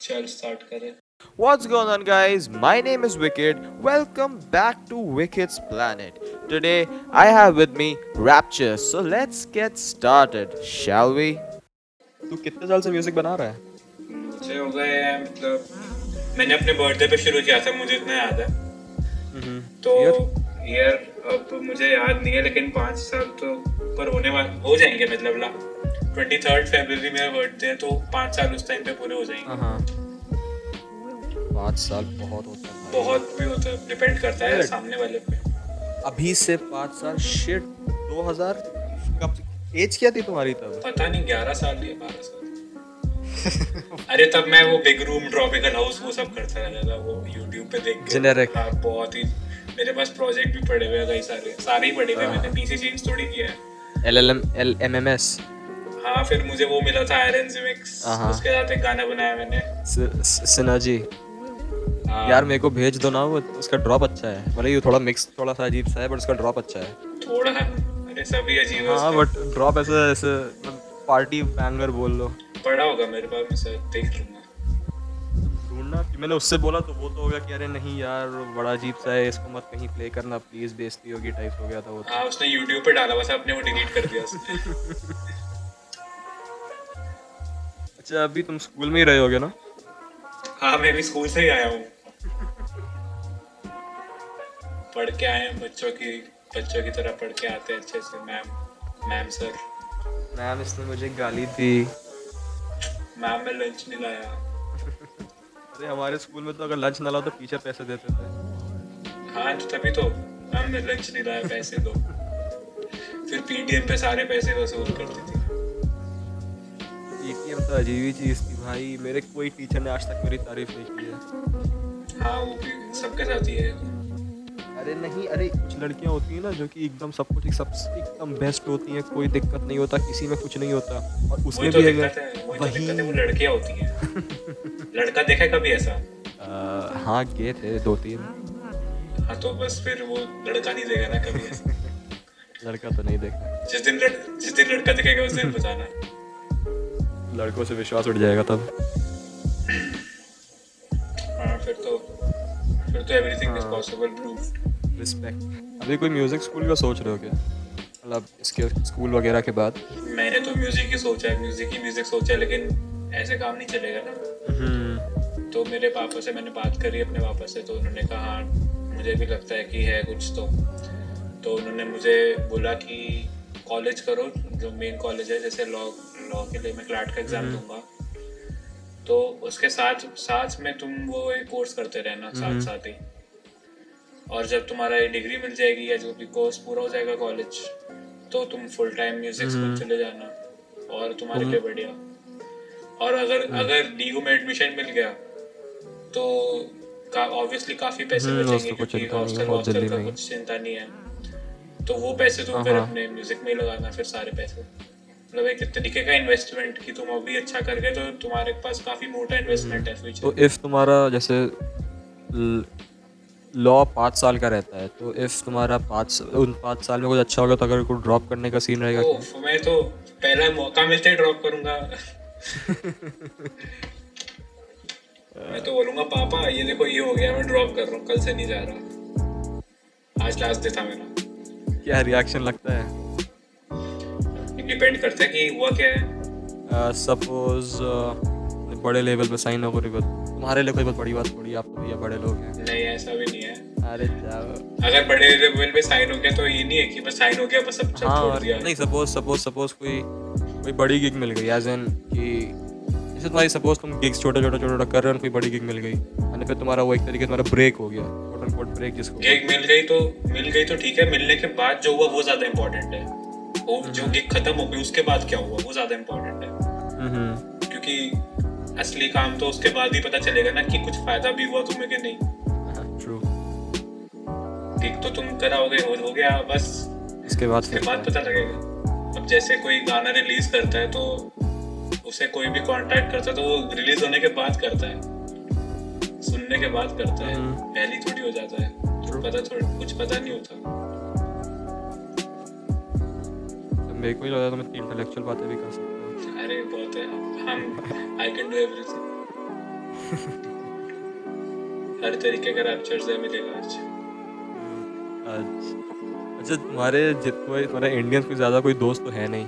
चल स्टार्ट करें What's going on, guys? My name is Wicked. Welcome back to Wicked's Planet. Today, I have with me Rapture. So let's get started, shall we? तू कितने साल से music बना रहा है मुझे हो गए हैं मतलब मैंने अपने बर्थडे पे शुरू किया था मुझे इतना याद है तो ईयर अब मुझे याद नहीं है लेकिन पाँच साल तो पर होने वाले हो जाएँगे मतलब ला ट्वेंटी थर्ड फेबर मेरा बर्थडे है तो पाँच साल उस टाइम पे पूरे हो जाएँगे। हाँ पाँच साल बहुत होता है बहुत भी होता है डिपेंड करता है सामने वाले पे। अभी से पाँच साल शिट दो हज़ार कब एज क्या थी तुम्हारी तब? पता नहीं ग्यारह साल या बारह साल। अरे तब मैं वो बिग रूम ट्रॉपिकल हाउस वो सब करता रहता था वो यूट्यूब पे देख के। Generic. हाँ बहुत ही। मेरे पास प्रोजेक्ट भी पड़े हुए हैं कई सारे। सारे ही पड़े हुए मैंने पीसी चेंज थोड़ी किया है। L L M L M M S हाँ फिर मुझे वो मिला था आयरन जिमिक्स हाँ। उसके साथ एक गाना बनाया मैंने। सिनर्जी हाँ, यार मेरे को भेज दो ना वो उसका ड्रॉप अच्छा है। मतलब ये थोड़ा मिक्स थोड़ा सा अजीब सा है बट उसका ड्रॉप अच्छा है। थोड़ा अरे सभी अजीब है हाँ बट ड्रॉप ऐसे ऐसे पार्टी बैंगर बोल लो। पड़ा होगा मेरे पास मैं सर देख लूँगा। ढूंढना कि मैंने उससे बोला तो वो तो हो गया कि अरे नहीं यार बड़ा अजीब सा है इसको मत कहीं प्ले करना प्लीज़ बेइज्जती होगी टाइप हो गया था वो तो। हाँ उसने यूट्यूब पे डाला बस अपने वो डिलीट कर दिया उसने। अच्छा अभी तुम स्कूल में ही रहे होगे ना? हाँ मैं भी स्कूल से ही आया हूँ। पढ़ के आए हैं बच्चों की बच्चों की तरह पढ़ के आते हैं अच्छे से मैम मैम सर। मैम इसने मुझे गाली दी। मैम मैं लंच नहीं लाया। अरे हमारे स्कूल में तो अगर लंच ना लाओ तो टीचर पैसे देते थे। हाँ तो तभी तो। मैम मैं लंच नहीं लाया पैसे दो। फिर पीटीएम पे सारे पैसे वसूल करती थी। एटीएम तो अजीब ही चीज़। थी भाई मेरे कोई टीचर ने आज तक मेरी तारीफ़ नहीं की है। हाँ वो भी सबके साथ ही है। अरे नहीं अरे कुछ लड़कियाँ होती हैं ना जो कि एकदम सब कुछ सब एकदम बेस्ट होती हैं कोई दिक्कत नहीं होता किसी में कुछ नहीं होता। और उसमें तो भी अगर वही तो वो लड़कियाँ होती हैं। लड़का देखा कभी ऐसा? हाँ गए थे दो तीन। हाँ तो बस फिर वो लड़का नहीं देगा ना कभी लड़का तो नहीं देखा जिस दिन लड़, जिस दिन लड़का दिखेगा उस दिन बताना लड़कों से विश्वास उठ जाएगा तब हाँ फिर तो फिर तो everything is possible proved respect अभी कोई म्यूज़िक स्कूल का सोच रहे हो क्या मतलब इसके स्कूल वगैरह के बाद मैंने तो म्यूज़िक ही सोचा है म्यूज़िक ही म्यूज़िक सोचा है लेकिन ऐसे काम नहीं चलेगा ना तो मेरे पापा से मैंने बात करी अपने पापा से तो उन्होंने कहा "हाँ, मुझे भी लगता है कि है कुछ तो तो उन्होंने मुझे बोला कि कॉलेज करो जो मेन कॉलेज है जैसे लॉ लॉ के लिए मैं क्लाट का एग्ज़ाम दूँगा। तो उसके साथ साथ में तुम वो एक कोर्स करते रहना साथ साथ ही। और जब तुम्हारा ये डिग्री मिल जाएगी या जो भी कोर्स पूरा हो जाएगा कॉलेज तो तुम फुल टाइम म्यूज़िक स्कूल चले जाना और तुम्हारे लिए बढ़िया। और अगर अगर डीयू में एडमिशन मिल गया तो का, ऑब्वियसली काफ़ी पैसे हम्म, बचेंगे क्योंकि हॉस्टल हॉस्टल का कुछ चिंता नहीं है। तो वो पैसे तुम फिर हाँ। अपने म्यूज़िक में लगाना फिर सारे पैसे। मतलब एक तरीके का इन्वेस्टमेंट कि तुम अभी अच्छा कर गए तो तुम्हारे पास काफ़ी मोटा इन्वेस्टमेंट है तो इफ़ तुम्हारा जैसे लॉ पाँच साल का रहता है तो इफ़ तुम्हारा पाँच उन पाँच साल में कुछ अच्छा होगा तो अगर कोई ड्रॉप करने का सीन रहेगा तो मैं तो पहला मौका मिलते ही ड्रॉप करूँगा। मैं तो बोलूँगा पापा ये देखो ये हो गया मैं ड्रॉप कर रहा हूँ कल से नहीं जा रहा। आज लास्ट डे था मेरा। क्या रिएक्शन लगता है? डिपेंड करता है कि हुआ क्या है। सपोज़ uh, uh, बड़े लेवल पे साइन हो गई तुम्हारे लिए कोई बहुत बड़ी बात थोड़ी आप तो भैया बड़े लोग हैं। नहीं ऐसा भी नहीं है। अरे जाओ। अगर बड़े लेवल पे साइन हो गया तो ये नहीं है कि बस साइन हो गया बस सब हाँ छोड़ दिया। नहीं सपोज़ सपोज़ सपोज़ कोई कोई बड़ी गिग मिल गई एज एन कि जैसे तुम्हारी सपोज़ तुम गिग्स छोटे छोटे छोटे छोटे कर रहे हो कोई बड़ी गिग मिल गई और फिर तुम्हारा वो एक तरीके से तुम्हारा ब्रेक हो गया कोट ब्रेक जिसको गिग मिल गई तो मिल गई तो ठीक है मिलने के बाद जो हुआ वो ज़्यादा इम्पोर्टेंट है। वो जो गिग खत्म हो गई उसके बाद क्या हुआ? वो ज़्यादा इम्पोर्टेंट है। हम्म। क्योंकि असली काम तो उसके बाद ही पता चलेगा ना कि कुछ फ़ायदा भी हुआ तुम्हें कि नहीं। ट्रू गिग तो तुम कराओगे हो, हो गया बस। इसके बाद उसके बाद पता लगेगा। अब जैसे कोई गाना रिलीज़ करता है तो उसे कोई भी कांटेक्ट करता है तो वो रिलीज़ होने के बाद करता है। सुनने के बाद करता है। हम्म। पहली थोड़ी हो जाता है। पता थोड़ी कुछ पता नहीं होता। मेरे को ही लगा था मैं इंटेलेक्चुअल बातें भी कर सकता हूँ। अरे बहुत है। हम आई कैन डू एवरीथिंग हर तरीके का रैप्चर्स है मिलेगा आज। अच्छा अच्छा तुम्हारे जितने तुम्हारे इंडियंस कोई ज़्यादा कोई दोस्त तो है नहीं।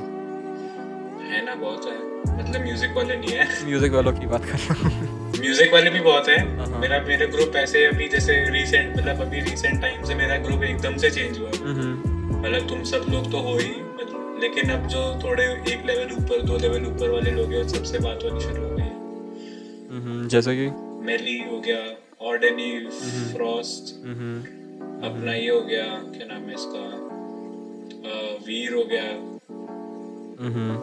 है ना बहुत है। मतलब म्यूज़िक वाले नहीं है। म्यूज़िक वालों की बात कर रहा हूँ। म्यूज़िक वाले भी बहुत है। हाँ। मेरा मेरा ग्रुप ऐसे अभी जैसे रिसेंट मतलब अभी रिसेंट टाइम से मेरा ग्रुप एकदम से चेंज हुआ। है हम्म, मतलब तुम सब लोग तो हो ही। लेकिन अब जो थोड़े एक लेवल ऊपर दो लेवल ऊपर वाले लोग हैं सबसे बात होनी शुरू हो गई है। हम्म, जैसे कि? मेली हो गया ऑर्डनी फ्रॉस्ट हम्म, अपना ये हो गया क्या नाम है इसका? अ, वीर हो गया। हम्म,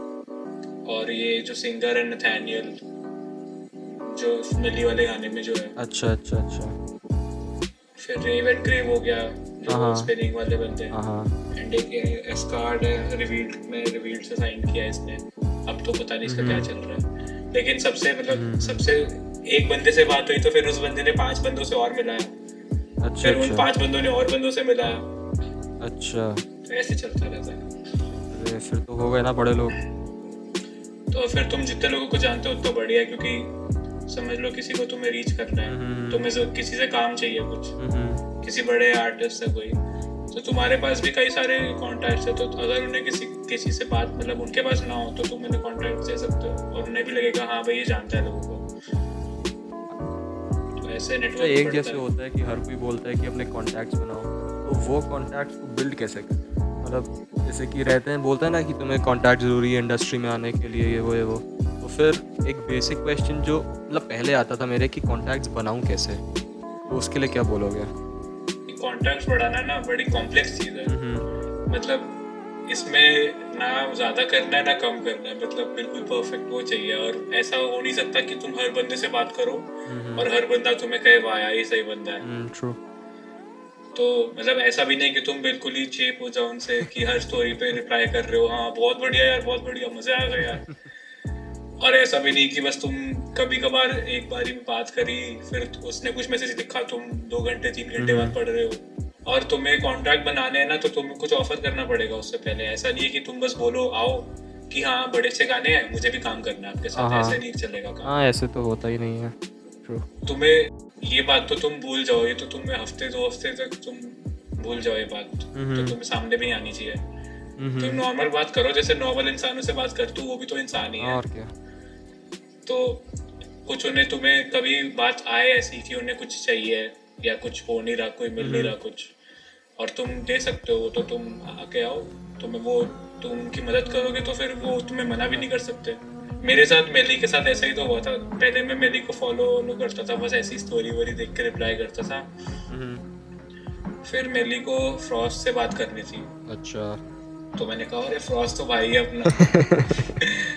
और ये जो सिंगर है नथैनियल जो मेली वाले गाने में जो है। अच्छा अच्छा अच्छा। फिर रेव एंड क्रेव हो गया। जो हाँ। स्पिनिंग वाले हैं। हाँ हाँ। एंड एक एस्कार्ड है रिवील्ड में रिवील्ड से साइन किया है इसने। अब तो पता नहीं इसका क्या चल रहा है। लेकिन सबसे मतलब सबसे एक बंदे से बात हुई तो फिर उस बंदे ने पाँच बंदों से और मिलाया। अच्छा फिर उन अच्छा। पाँच बंदों ने और बंदों से मिलाया। अच्छा। तो ऐसे चलता रहता है। फिर तो हो गए ना बड़े लोग। तो फिर तुम जितने लोगों को जानते हो उतना बढ़िया है क्योंकि समझ लो किसी को तुम्हें रीच करना है। हम्म। तुम्हें किसी से काम चाहिए कुछ। हम्म, किसी बड़े आर्टिस्ट से कोई। तो तुम्हारे पास भी कई सारे कॉन्टैक्ट्स है तो अगर उन्हें किसी किसी से बात मतलब उनके पास ना हो तो तुम उन्हें कॉन्टैक्ट दे सकते हो। और उन्हें भी लगेगा हाँ भाई ये जानता है लोगों को। तो ऐसे अच्छा नेटवर्क एक जैसे होता है कि हर कोई बोलता है कि अपने कॉन्टैक्ट्स बनाओ। तो वो कॉन्टैक्ट्स को बिल्ड कैसे करें? मतलब जैसे कि रहते हैं बोलते हैं ना कि तुम्हें कॉन्टैक्ट ज़रूरी है इंडस्ट्री में आने के लिए ये वो ये वो। तो फिर एक बेसिक क्वेश्चन जो मतलब पहले आता था मेरे कि कॉन्टैक्ट्स बनाऊँ कैसे? तो उसके लिए क्या बोलोगे? कॉन्टैक्ट्स बढ़ाना ना बड़ी कॉम्प्लेक्स चीज़ है। हम्म, मतलब इसमें ना ज़्यादा करना है ना कम करना है मतलब बिल्कुल परफेक्ट वो चाहिए। और ऐसा हो नहीं सकता कि तुम हर बंदे से बात करो और हर बंदा तुम्हें कहे वाह ये सही बंदा है। तो मतलब ऐसा भी नहीं कि तुम बिल्कुल ही चेप हो जाओ उनसे कि हर स्टोरी पे रिप्लाई कर रहे हो हाँ बहुत बढ़िया यार बहुत बढ़िया मज़ा आ गया यार। और ऐसा भी नहीं कि बस तुम कभी कभार एक बारी में बात करी फिर उसने कुछ मैसेज लिखा तुम दो घंटे तीन घंटे बाद पढ़ रहे हो। और तुम्हें कॉन्ट्रैक्ट बनाने हैं ना तो तुम्हें कुछ ऑफ़र करना पड़ेगा उससे पहले। ऐसा नहीं है कि तुम बस बोलो आओ कि हाँ बड़े से गाने हैं मुझे भी काम करना है आपके साथ। हाँ। ऐसे नहीं चलेगा काम। हाँ ऐसे तो होता ही नहीं है। तुम्हें ये बात तो तुम भूल जाओ ये तो तुम्हें हफ़्ते दो हफ़्ते तक तुम भूल जाओ ये बात। तो तुम्हें सामने भी आनी चाहिए। तुम नॉर्मल बात करो जैसे नॉर्मल इंसानों से बात करते हो वो भी तो इंसान ही है। और क्या। तो कुछ उन्हें तुम्हें कभी बात आए ऐसी कि उन्हें कुछ चाहिए या कुछ हो नहीं रहा कोई मिल नहीं रहा कुछ? और तुम दे सकते हो तो तुम आके आओ। तुम्हें वो तुम उनकी मदद करोगे तो फिर वो तुम्हें मना भी नहीं कर सकते। मेरे साथ मेली के साथ ऐसा ही तो हुआ था। पहले मैं मेली को फॉलो करता था बस ऐसी स्टोरी वोरी देख के रिप्लाई करता था। हम्म, फिर मेली को फ्रॉस्ट से बात करनी थी। अच्छा। तो मैंने कहा अरे फ्रॉस्ट तो भाई है अपना।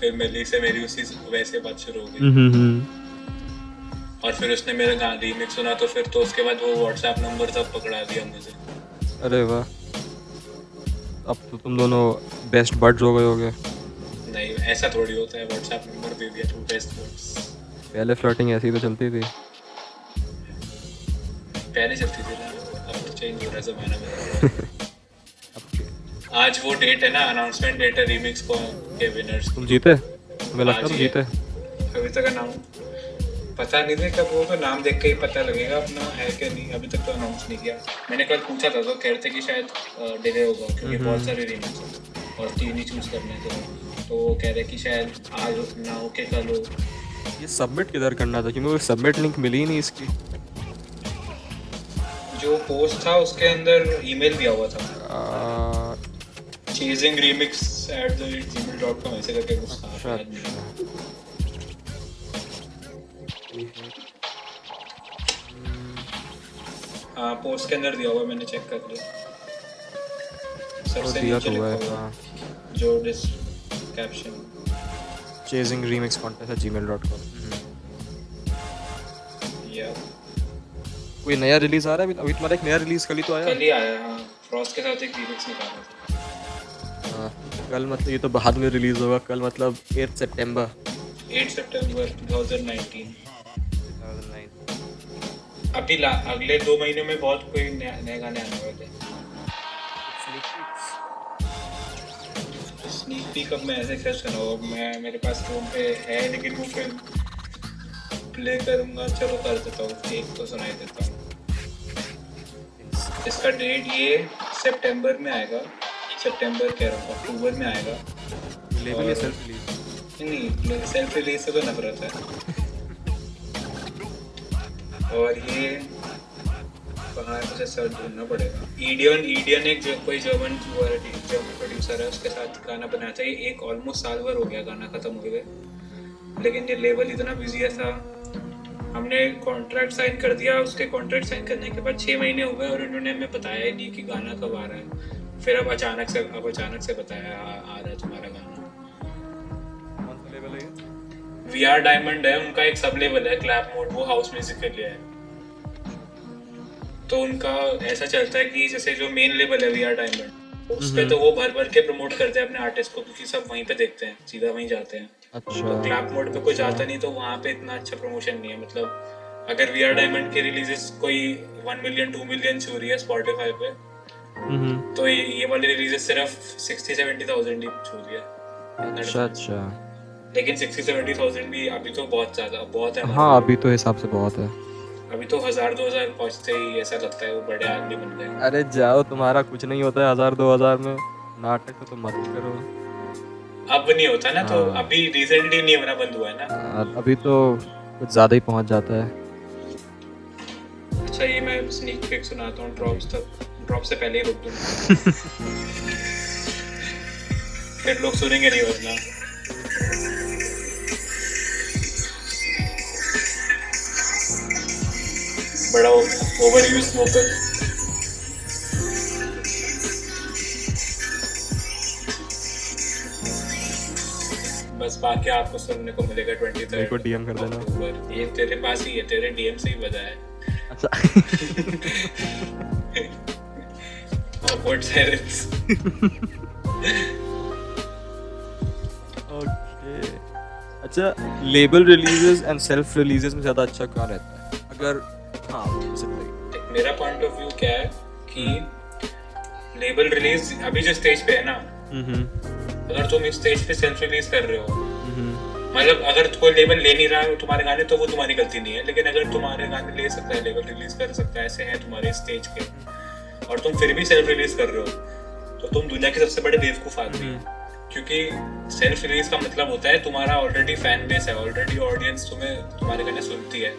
फिर मेली से मेरी उसी वैसे बात शुरू हो गई। हम्म, हम्म, और फिर उसने मेरा गाना रीमिक्स सुना तो फिर तो उसके बाद वो व्हाट्सएप नंबर सब पकड़ा दिया मुझे। अरे वाह। अब तो तुम दोनों बेस्ट बर्ड्स हो गए होगे। नहीं ऐसा थोड़ी होता है व्हाट्सएप नंबर दे दिया टू बेस्ट फ्रेंड्स पहले फ्लर्टिंग ऐसी तो चलती थी। पहले चलती थी ना अब तो चेंज हो रहा है जमाना में। आज वो डेट है ना अनाउंसमेंट डेट है रीमिक्स को के विनर्स तुम जीते? तुम्हें लगता हाँ तुम जीते। अभी तक अनाउंस पता नहीं था कब वो तो नाम देख के ही पता लगेगा अपना है कि नहीं। अभी तक तो अनाउंस नहीं किया। मैंने कल पूछा था तो कह रहे थे कि शायद डिले होगा क्योंकि बहुत सारे रीमिक्स हैं और तीन ही चूज़ करने थे। तो वो कह रहे कि शायद आज ना हो के कल हो। ये सबमिट किधर करना था? क्योंकि सबमिट लिंक मिली ही नहीं इसकी। जो पोस्ट था उसके अंदर ईमेल दिया हुआ था। आ, chasing remix at the rate Gmail dot com ऐसे करके कुछ था। अच्छा। हाँ पोस्ट के अंदर दिया हुआ मैंने चेक कर लिया। सबसे नीचे तो लिखा हुआ हाँ। जो description chasing remix contest Gmail dot com या कोई नया रिलीज़ आ रहा है अभी? अभी तुम्हारा एक नया रिलीज़ कल ही तो आया। कल ही आया हाँ। फ्रॉस्ट के साथ एक रीमिक्स निकाला था। कल मतलब ये तो बाद में रिलीज़ होगा कल मतलब 8 सितंबर 8 सितंबर 2019 अभी अगले दो महीने में बहुत कोई नया- नए गाने आने वाले हैं। स्नीक पीक अब मैं ऐसे कैसे सुनाऊँ मैं मेरे पास फ़ोन पे है लेकिन वो फिर प्ले करूँगा चलो कर देता हूँ एक तो सुनाई देता हूँ। इसका डेट ये सितंबर में आएगा। सितंबर कह रहा हूँ अक्टूबर में आएगा। लेवल या सेल्फ रिलीज़ नहीं सेल्फ रिलीज़ से तो नफरत है और ये कहाँ मुझे सर्च ढूंढना पड़ेगा। ईडियन ईडियन एक जो कोई जर्मन जर्मन प्रोड्यूसर है उसके साथ गाना बनाया था। ये एक ऑलमोस्ट साल भर हो गया गाना खत्म हुए हुए। लेकिन ये लेवल इतना बिज़ी है था हमने कॉन्ट्रैक्ट साइन कर दिया। उसके कॉन्ट्रैक्ट साइन करने के बाद छः महीने हो गए और इन्होंने हमें बताया ही नहीं कि गाना कब आ रहा है। फिर अब अचानक से अब अचानक से बताया आ, आ रहा है तुम्हारा गाना। कौन सा लेवल है वी आर डायमंड है उनका एक सब लेवल है क्लैप मोड वो हाउस म्यूज़िक के लिए है। तो उनका ऐसा चलता है कि जैसे जो मेन लेवल है वी आर डायमंड उस पे तो वो भर भर के प्रमोट करते हैं अपने आर्टिस्ट को क्योंकि सब वहीं पे देखते हैं सीधा वहीं जाते हैं। अच्छा। तो क्लैप मोड पे कुछ आता नहीं तो वहाँ पे इतना अच्छा प्रमोशन नहीं है। मतलब अगर वी आर डायमंड के रिलीजेस कोई वन मिलियन टू मिलियन छू रही है स्पॉटिफाई पे हम्म तो ये ये वाली रिलीजेस सिर्फ़ सिक्सटी सेवेंटी थाउज़ेंड ही छू है अच्छा अच्छा। लेकिन सिक्सटी सेवेंटी थाउज़ेंड भी अभी तो बहुत ज़्यादा बहुत है। हाँ अभी तो हिसाब से बहुत है। अभी तो हज़ार दो हज़ार पहुँचते ही ऐसा लगता है वो बड़े आदमी बन गए। अरे जाओ तुम्हारा कुछ नहीं होता है हज़ार दो हज़ार में। नाटक तो तुम मत करो। अब नहीं होता ना तो हाँ। अभी रिसेंटली नहीं होना बंद हुआ है ना? आ, अभी तो कुछ ज़्यादा ही पहुँच जाता है। अच्छा ये मैं स्नीक पिक सुनाता हूँ ड्रॉप्स तक। ड्रॉप से पहले ही रोक दूँगा। फिर लोग सुनेंगे नहीं वरना। बड़ा ओवर यूज़ वोकल बस बाकी आपको सुनने को मिलेगा ट्वेंटी मेरे को DM कर देना। ये तेरे पास ही है तेरे डीएम से ही बजा है। अच्छा। awkward silence ओके अच्छा label releases and self releases में ज़्यादा अच्छा कहाँ रहता है? अगर हाँ. मेरा पॉइंट ऑफ़ व्यू क्या है कि लेबल रिलीज़ अभी जो स्टेज पे है ना अगर तुम इस स्टेज पे सेल्फ रिलीज़ कर रहे हो मतलब अगर कोई लेबल ले नहीं रहा है तुम्हारे गाने तो वो तुम्हारी गलती नहीं है। लेकिन अगर तुम्हारे गाने ले सकता है लेबल रिलीज़ कर सकता है ऐसे हैं तुम्हारे स्टेज के। और तुम फिर भी सेल्फ रिलीज़ कर रहे हो तो तुम दुनिया के सबसे बड़े बेवकूफ़ आदमी हो। क्योंकि सेल्फ रिलीज़ का मतलब होता है तुम्हारा ऑलरेडी फ़ैन बेस है ऑलरेडी ऑडियंस तुम्हें तुम्हारे गाने सुनती है।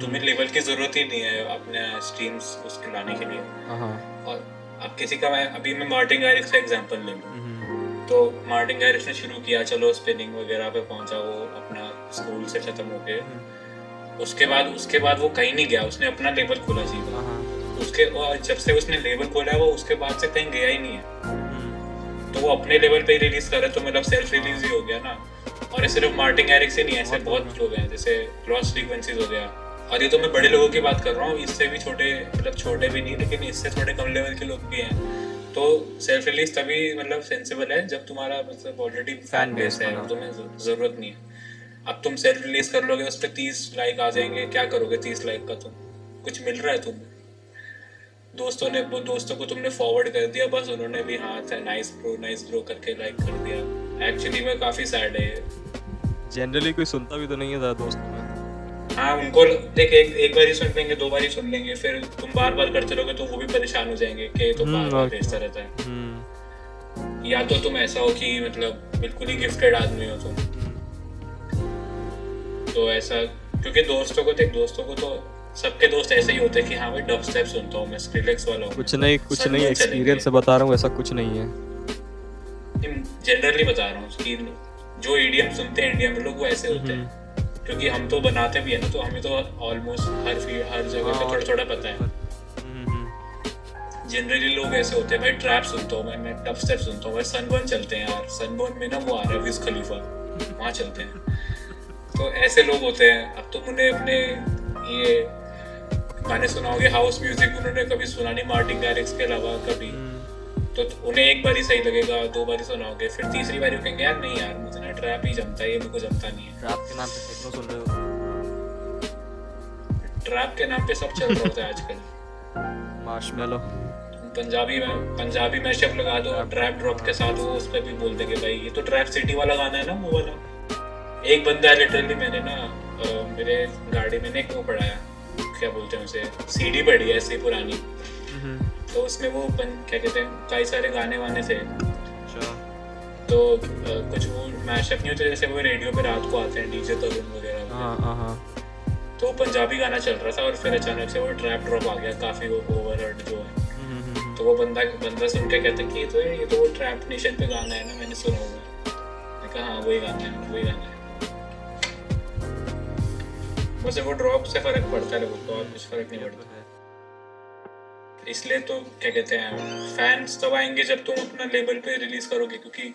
तुम्हें लेवल की ज़रूरत ही नहीं है अपने स्ट्रीम्स उसके लाने के लिए। हाँ और अब किसी का मैं अभी मैं मार्टिन गारिक्स का एग्जांपल ले लूँ। हम्म। तो मार्टिन गारिक्स ने शुरू किया चलो स्पिनिंग वगैरह पे पहुँचा वो अपना स्कूल से खत्म होके। उसके बाद उसके बाद वो कहीं नहीं गया उसने अपना लेबल खोला सीधा हाँ। उसके और जब से उसने लेबल खोला है वो उसके बाद से कहीं गया ही नहीं है। तो वो अपने लेवल पे ही रिलीज़ कर रहा है तो मतलब सेल्फ रिलीज़ ही हो गया ना। और ये सिर्फ़ मार्टिन गारिक्स से नहीं है ऐसे बहुत लोग हैं जैसे लॉस फ्रीक्वेंसीज हो गया। और ये तो मैं बड़े लोगों की बात कर रहा हूँ इससे भी छोटे मतलब छोटे भी नहीं लेकिन इससे थोड़े कम लेवल के लोग भी हैं। तो सेल्फ रिलीज़ तभी मतलब सेंसिबल है जब तुम्हारा मतलब ऑलरेडी फ़ैन बेस है तुम्हें ज़रूरत नहीं है। अब तुम सेल्फ रिलीज़ कर लोगे उस पर तीस लाइक आ जाएँगे क्या करोगे तीस लाइक का तुम? कुछ मिल रहा है तुम्हें? दोस्तों ने वो दोस्तों को तुमने फॉरवर्ड कर दिया बस उन्होंने भी हाँ नाइस ब्रो नाइस ब्रो करके लाइक कर दिया। एक्चुअली में काफ़ी सैड है। जनरली कोई सुनता भी तो नहीं है ज़्यादा दोस्तों में। हाँ उनको देख एक एक बार ही सुन लेंगे दो बार ही सुन लेंगे फिर तुम बार बार करते रहोगे तो वो भी परेशान हो जाएँगे कि तो बार हम्म, बार भेजता रहता है। हम्म। या तो तुम ऐसा हो कि मतलब बिल्कुल ही गिफ्टेड आदमी हो तुम। तो ऐसा क्योंकि दोस्तों को देख दोस्तों को तो सबके दोस्त ऐसे ही होते हैं कि हाँ भाई डब स्टेप सुनता हूँ मैं स्क्रिलेक्स वाला हूँ। कुछ नहीं कुछ नहीं एक्सपीरियंस से बता रहा हूँ ऐसा कुछ नहीं है। जनरली बता रहा हूँ कि जो ईडीएम सुनते हैं इंडिया में लोग वो ऐसे होते हैं। क्योंकि हम तो बनाते भी है ना तो हमें तो ऑलमोस्ट हर फ़ी हर जगह पे हाँ, थोड़ा थोड़ा पता है। हम्म, जनरली लोग ऐसे होते हैं भाई ट्रैप सुनता हूँ मैं मैं टफ स्टेप सुनता हूँ। भाई सनबर्न चलते हैं यार सनबर्न में ना वो आ रहा है विज खलीफा वहाँ चलते हैं। तो ऐसे लोग होते हैं। अब तो उन्हें अपने ये गाने सुनाओगे हाउस म्यूज़िक उन्होंने कभी सुना नहीं मार्टिन गारिक्स के अलावा कभी? तो उन्हें एक बार ही सही लगेगा दो बार ही सुनाओगे फिर तीसरी बार कहेंगे यार नहीं यार मुझे ना ट्रैप ही जमता है ये मेरे को जमता नहीं है। रैप के नाम पे टेक्नो सुन रहे हो? ट्रैप के नाम पे सब चल रहा होता है आजकल। मार्शमेलो पंजाबी में पंजाबी मैशअप लगा दो ट्रैप ड्रॉप के साथ वो उस पर भी बोल देंगे भाई ये तो ट्रैप सिटी वाला गाना है ना वो वाला? एक बंदा लिटरली मैंने ना मेरे गाड़ी में ने एक वो है क्या बोलते हैं उसे? सीडी पड़ी है ऐसी पुरानी। हम्म, तो उसमें वो पन, क्या कहते हैं कई सारे गाने वाने थे। अच्छा। तो कुछ वो मैशअप नहीं होते जैसे वो रेडियो पे रात को आते हैं डीजे तरुण वगैरह हाँ हाँ। हाँ तो पंजाबी गाना चल रहा था और फिर अचानक से वो ट्रैप ड्रॉप आ गया काफ़ी वो ओवरहर्ड जो है। हम्म, हम्म, तो वो बंदा बंदा सुन के कहता कि ये तो ये तो वो ट्रैप नेशन पे गाना है ना मैंने सुना हुआ है। कहा हाँ वही गाना है वही गाना है। मुझे वो ड्रॉप से फ़र्क पड़ता है को, और कुछ फ़र्क नहीं तो पड़ता है। इसलिए तो क्या कहते हैं फैंस तब आएँगे जब तुम अपना लेवल पे रिलीज़ करोगे, क्योंकि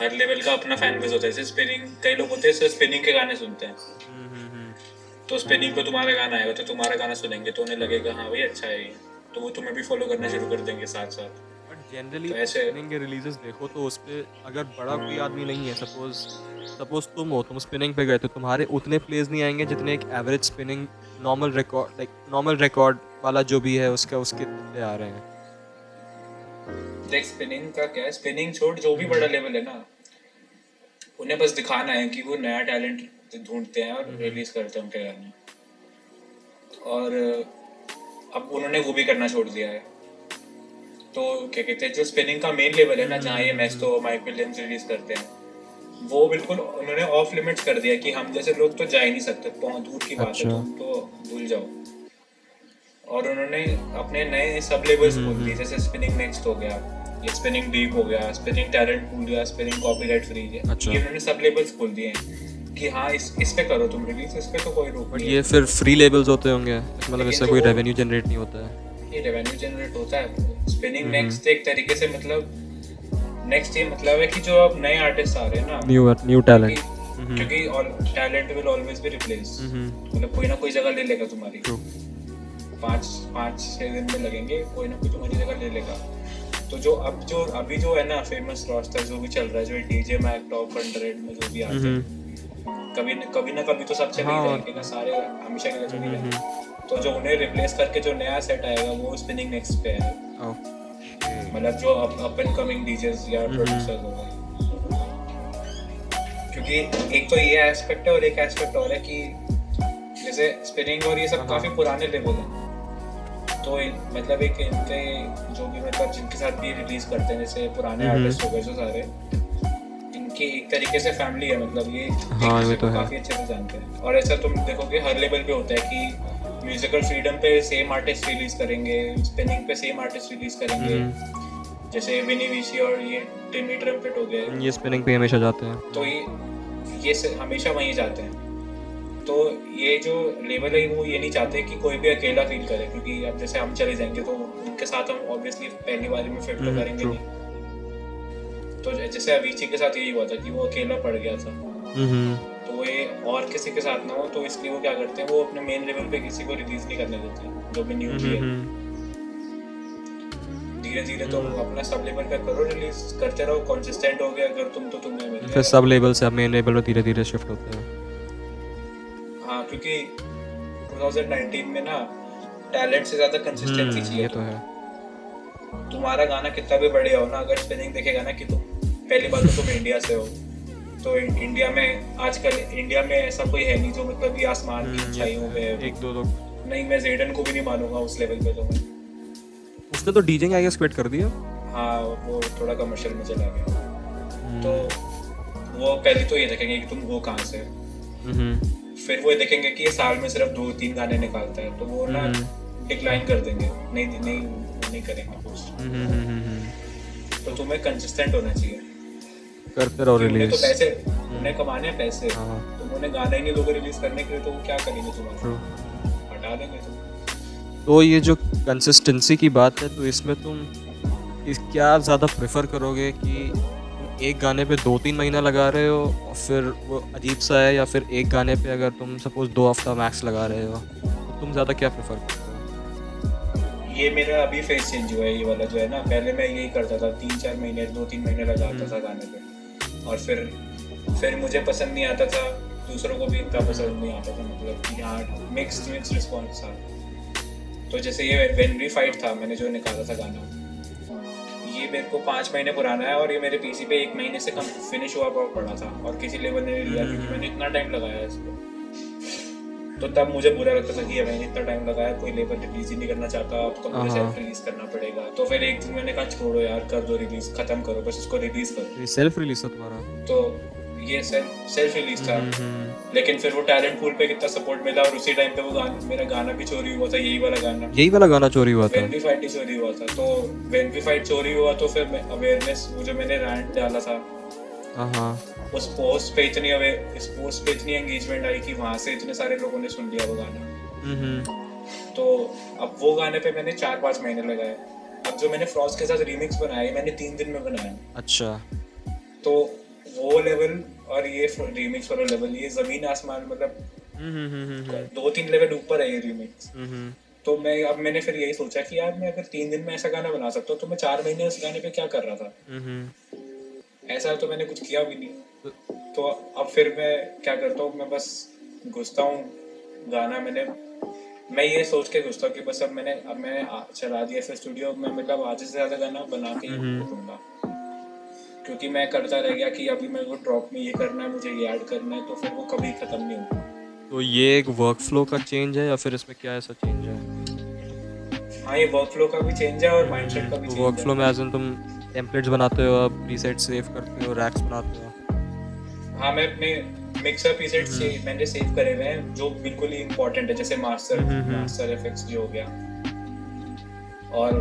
हर लेवल का अपना फ़ैन बेस होता है जैसे स्पिनिंग कई लोग होते हैं स्पिनिंग के गाने सुनते हैं। तो स्पिनिंग पे तुम्हारा गाना आएगा तो तुम्हारा गाना सुनेंगे तो उन्हें लगेगा हाँ भाई अच्छा है तो वो तुम्हें भी फॉलो करना शुरू कर देंगे साथ साथ जनरली तो स्पिनिंग के रिलीजेस देखो तो उस पे अगर बड़ा कोई आदमी नहीं है सपोज़ सपोज़ तुम हो तुम स्पिनिंग पे गए तो तुम्हारे उतने प्लेज नहीं आएँगे जितने एक average spinning normal record like normal record वाला जो भी है उसका उसके पे आ रहे हैं। देख स्पिनिंग का क्या है? स्पिनिंग छोड़ जो भी बड़ा लेवल है ना उन्हें बस दिखाना है कि वो नया टैलेंट ढूंढते हैं और रिलीज़ करते हैं उनके गाने। और अब उन्होंने वो भी करना छोड़ दिया है। तो क्या कहते हैं जो स्पिनिंग का मेन लेवल है ना जहाँ ये मैस्टो माइक विलियम्स रिलीज़ करते हैं वो बिल्कुल उन्होंने ऑफ़ लिमिट्स कर दिया कि हम जैसे लोग तो जा ही नहीं सकते बहुत दूर की बात है अच्छा। तुम तो भूल जाओ और उन्होंने अपने नए सब लेवल्स खोल दिए जैसे स्पिनिंग नेक्स्ट हो गया ये स्पिनिंग डीप हो गया स्पिनिंग टैलेंट पूल गया स्पिनिंग कॉपीराइट फ्री अच्छा। ये उन्होंने सब लेवल्स खोल दिए हैं कि हाँ इस इस पे करो तुम रिलीज़ इस पे तो कोई रोक नहीं ये फिर फ्री लेवल्स होते होंगे मतलब इससे कोई रेवेन्यू जनरेट नहीं होता है है ये रेवेन्यू जनरेट होता है। स्पिनिंग हम्म। नेक्स्ट एक तरीके से मतलब नेक्स्ट ये मतलब है कि जो अब नए आर्टिस्ट आ रहे हैं ना न्यू न्यू टैलेंट क्योंकि- क्योंकि talent will always be replace hmm, मतलब कोई ना कोई जगह ले लेगा तुम्हारी। पाँच पाँच छः दिन में लगेंगे कोई ना कोई तुम्हारी जगह ले लेगा। तो जो अब जो अभी जो है ना फ़ेमस रोस्टर जो भी चल रहा है जो डीजे मैक टॉप हंड्रेड में जो भी आते हैं कभी न कभी ना कभी तो सब चले हाँ, जाएँगे ना सारे हमेशा के लिए चले जाएँगे। तो जो उन्हें रिप्लेस करके जो नया सेट आएगा वो स्पिनिंग नेक्स्ट पे है। मतलब जो अप एंड कमिंग डीजेस या प्रोड्यूसर्स हो। गए क्योंकि एक तो ये एस्पेक्ट है और एक एस्पेक्ट और है कि जैसे स्पिनिंग और ये सब काफ़ी पुराने लेवल हैं। तो इन- मतलब एक इनके जो भी मतलब जिनके साथ भी रिलीज़ करते हैं जैसे पुराने। आर्टिस्ट हो गए जो सारे इनकी एक तरीके से फैमिली है। मतलब ये हाँ, ये तो है। काफ़ी अच्छे से जानते हैं। और ऐसा तुम देखोगे हर लेवल पे होता है कि म्यूजिकल फ्रीडम पे सेम आर्टिस्ट रिलीज़ करेंगे स्पिनिंग पे सेम आर्टिस्ट रिलीज़ करेंगे। हम्म। जैसे विनी विशी और ये टिमी ट्रम्पेट हो गए। ये स्पिनिंग पे हमेशा जाते हैं। तो ये ये हमेशा वहीं जाते हैं। तो ये जो लेवल है वो ये नहीं चाहते कि कोई भी अकेला फील करे क्योंकि अब जैसे हम चले जाएँगे तो उनके साथ हम ऑब्वियसली पहली बारी में फिट तो हम्म, करेंगे. नहीं। तो जैसे अवीची के साथ यही हुआ था कि वो अकेला पड़ गया था। हम्म तो और किसी के साथ ना हो तो इसलिए वो क्या करते हैं वो अपने मेन लेवल पे किसी को रिलीज़ नहीं करने देते जो भी न्यू है हम्म। धीरे धीरे तुम अपना सब लेवल पे करो रिलीज़ करते रहो कंसिस्टेंट हो गया अगर तुम तो तुम्हें मिल फिर सब लेवल से अब मेन लेवल पे धीरे धीरे शिफ्ट होते हैं। हाँ क्योंकि 2019 में ना टैलेंट से ज़्यादा कंसिस्टेंसी हम्म, चाहिए ये तो है। तुम्हारा गाना कितना भी बढ़िया हो ना अगर स्पिनिंग देखेगा ना कि तुम पहली बात तो तुम इंडिया से हो। तो इंडिया में आजकल इंडिया में ऐसा कोई है नहीं जो मतलब ये आसमान की हम्म, पे है। एक दो लोग। नहीं मैं जेडन को भी नहीं मानूँगा उस लेवल पे तो मैं। उसने तो डीजिंग आई गेस क्विट कर दिया। हाँ वो थोड़ा कमर्शियल में चला गया। हम्म, तो वो पहले तो ये देखेंगे कि तुम हो कहाँ से। हम्म। फिर वो ये देखेंगे कि ये साल में सिर्फ़ दो तीन गाने निकालता है तो वो ना हम्म। डिक्लाइन कर देंगे। नहीं नहीं नहीं करेंगे हम्म, हम्म, हम्म, हम्म। तो तुम्हें कंसिस्टेंट होना चाहिए। करते रहो रिलीज़ तो पैसे उन्हें कमाने पैसे। हाँ तुम उन्हें गाना ही नहीं दोगे रिलीज़ करने के लिए तो वो क्या करेंगे तुम्हारा हटा देंगे तुम। तो ये जो कंसिस्टेंसी की बात है तो इसमें तुम इस क्या ज़्यादा प्रेफर करोगे कि एक गाने पे दो तीन महीना लगा रहे हो और फिर वो अजीब सा है या फिर एक गाने पे अगर तुम सपोज़ दो हफ़्ता मैक्स लगा रहे हो तो तुम ज़्यादा क्या प्रेफर करते हो? ये मेरा अभी फेस चेंज हुआ है ये वाला जो है ना पहले मैं यही करता था तीन चार महीने दो तीन महीने लगाता था गाने पे। और फिर फिर मुझे पसंद नहीं आता था, दूसरों को भी इतना पसंद नहीं आता था मतलब कि हाँ मिक्स्ड मिक्स्ड रिस्पॉन्स था। तो जैसे ये वेन वी फाइट था, मैंने जो निकाला था गाना, ये मेरे को पाँच महीने पुराना है और ये मेरे पीसी पे एक महीने से कम फिनिश हुआ पड़ा था और किसी लेवल ने लिया, क्योंकि मैंने इतना टाइम लगाया इसको। तो तब मुझे बुरा लगता था कि मैंने इतना टाइम लगाया कोई लेबर रिलीज़ ही नहीं करना चाहता अब तो मुझे हाँ। सेल्फ रिलीज़ करना पड़ेगा। तो फिर एक दिन मैंने कहा छोड़ो यार कर दो रिलीज़ खत्म करो बस इसको रिलीज़ करो। ये सेल्फ रिलीज़ था तुम्हारा? तो ये सेल्फ सेल्फ रिलीज़ था। हम्म, लेकिन फिर वो टैलेंट पूल पे कितना सपोर्ट मिला और उसी टाइम पे वो गाना मेरा गाना भी चोरी हुआ था यही वाला गाना। यही वाला गाना चोरी हुआ था? वी फाइट ही चोरी हुआ था। तो वेन वी फाइट चोरी हुआ तो फिर अवेयरनेस वो जो मैंने रैंट डाला था हाँ हाँ उस पोस्ट पे इतनी अवे इस पोस्ट पे इतनी एंगेजमेंट आई कि वहाँ से इतने सारे लोगों ने सुन लिया वो गाना। हम्म, तो अब वो गाने पे मैंने चार पाँच महीने लगाए। अब जो मैंने फ्रॉस्ट के साथ रिमिक्स बनाया ये मैंने तीन दिन में बनाया अच्छा। तो वो लेवल और ये रिमिक्स वाला लेवल ये ज़मीन आसमान मतलब हम्म, हम्म, दो तीन लेवल ऊपर है ये रिमिक्स तो मैं अब मैंने फिर यही सोचा कि यार मैं अगर तीन दिन में ऐसा गाना बना सकता हूँ तो मैं चार महीने उस गाने पे क्या कर रहा था? ऐसा तो मैंने कुछ किया भी नहीं। तो अब फिर मैं क्या करता हूँ मैं बस घुसता हूँ। गाना मैंने मैं ये सोच के घुसता हूँ कि बस अब मैंने अब मैंने चला दिया फिर स्टूडियो में मतलब आधे से ज़्यादा गाना बना के ही हम्म। दूँगा। क्योंकि मैं करता रह गया कि अभी मेरे को ड्रॉप में ये करना है मुझे ये ऐड करना है तो फिर वो कभी खत्म नहीं होगा। तो ये एक वर्क फ्लो का चेंज है या फिर इसमें क्या ऐसा चेंज है? हाँ ये वर्क फ्लो का भी चेंज है और माइंडसेट का भी तो चेंज वर्क फ्लो में एज तुम टेम्पलेट्स बनाते हो आप प्रीसेट सेव करते हो रैक्स बनाते हो? हाँ मैं अपने मिक्सर प्रीसेट से मैंने सेव करे हुए हैं जो बिल्कुल ही इम्पोर्टेंट है जैसे master hmm, hmm. Master effects जो हो गया। और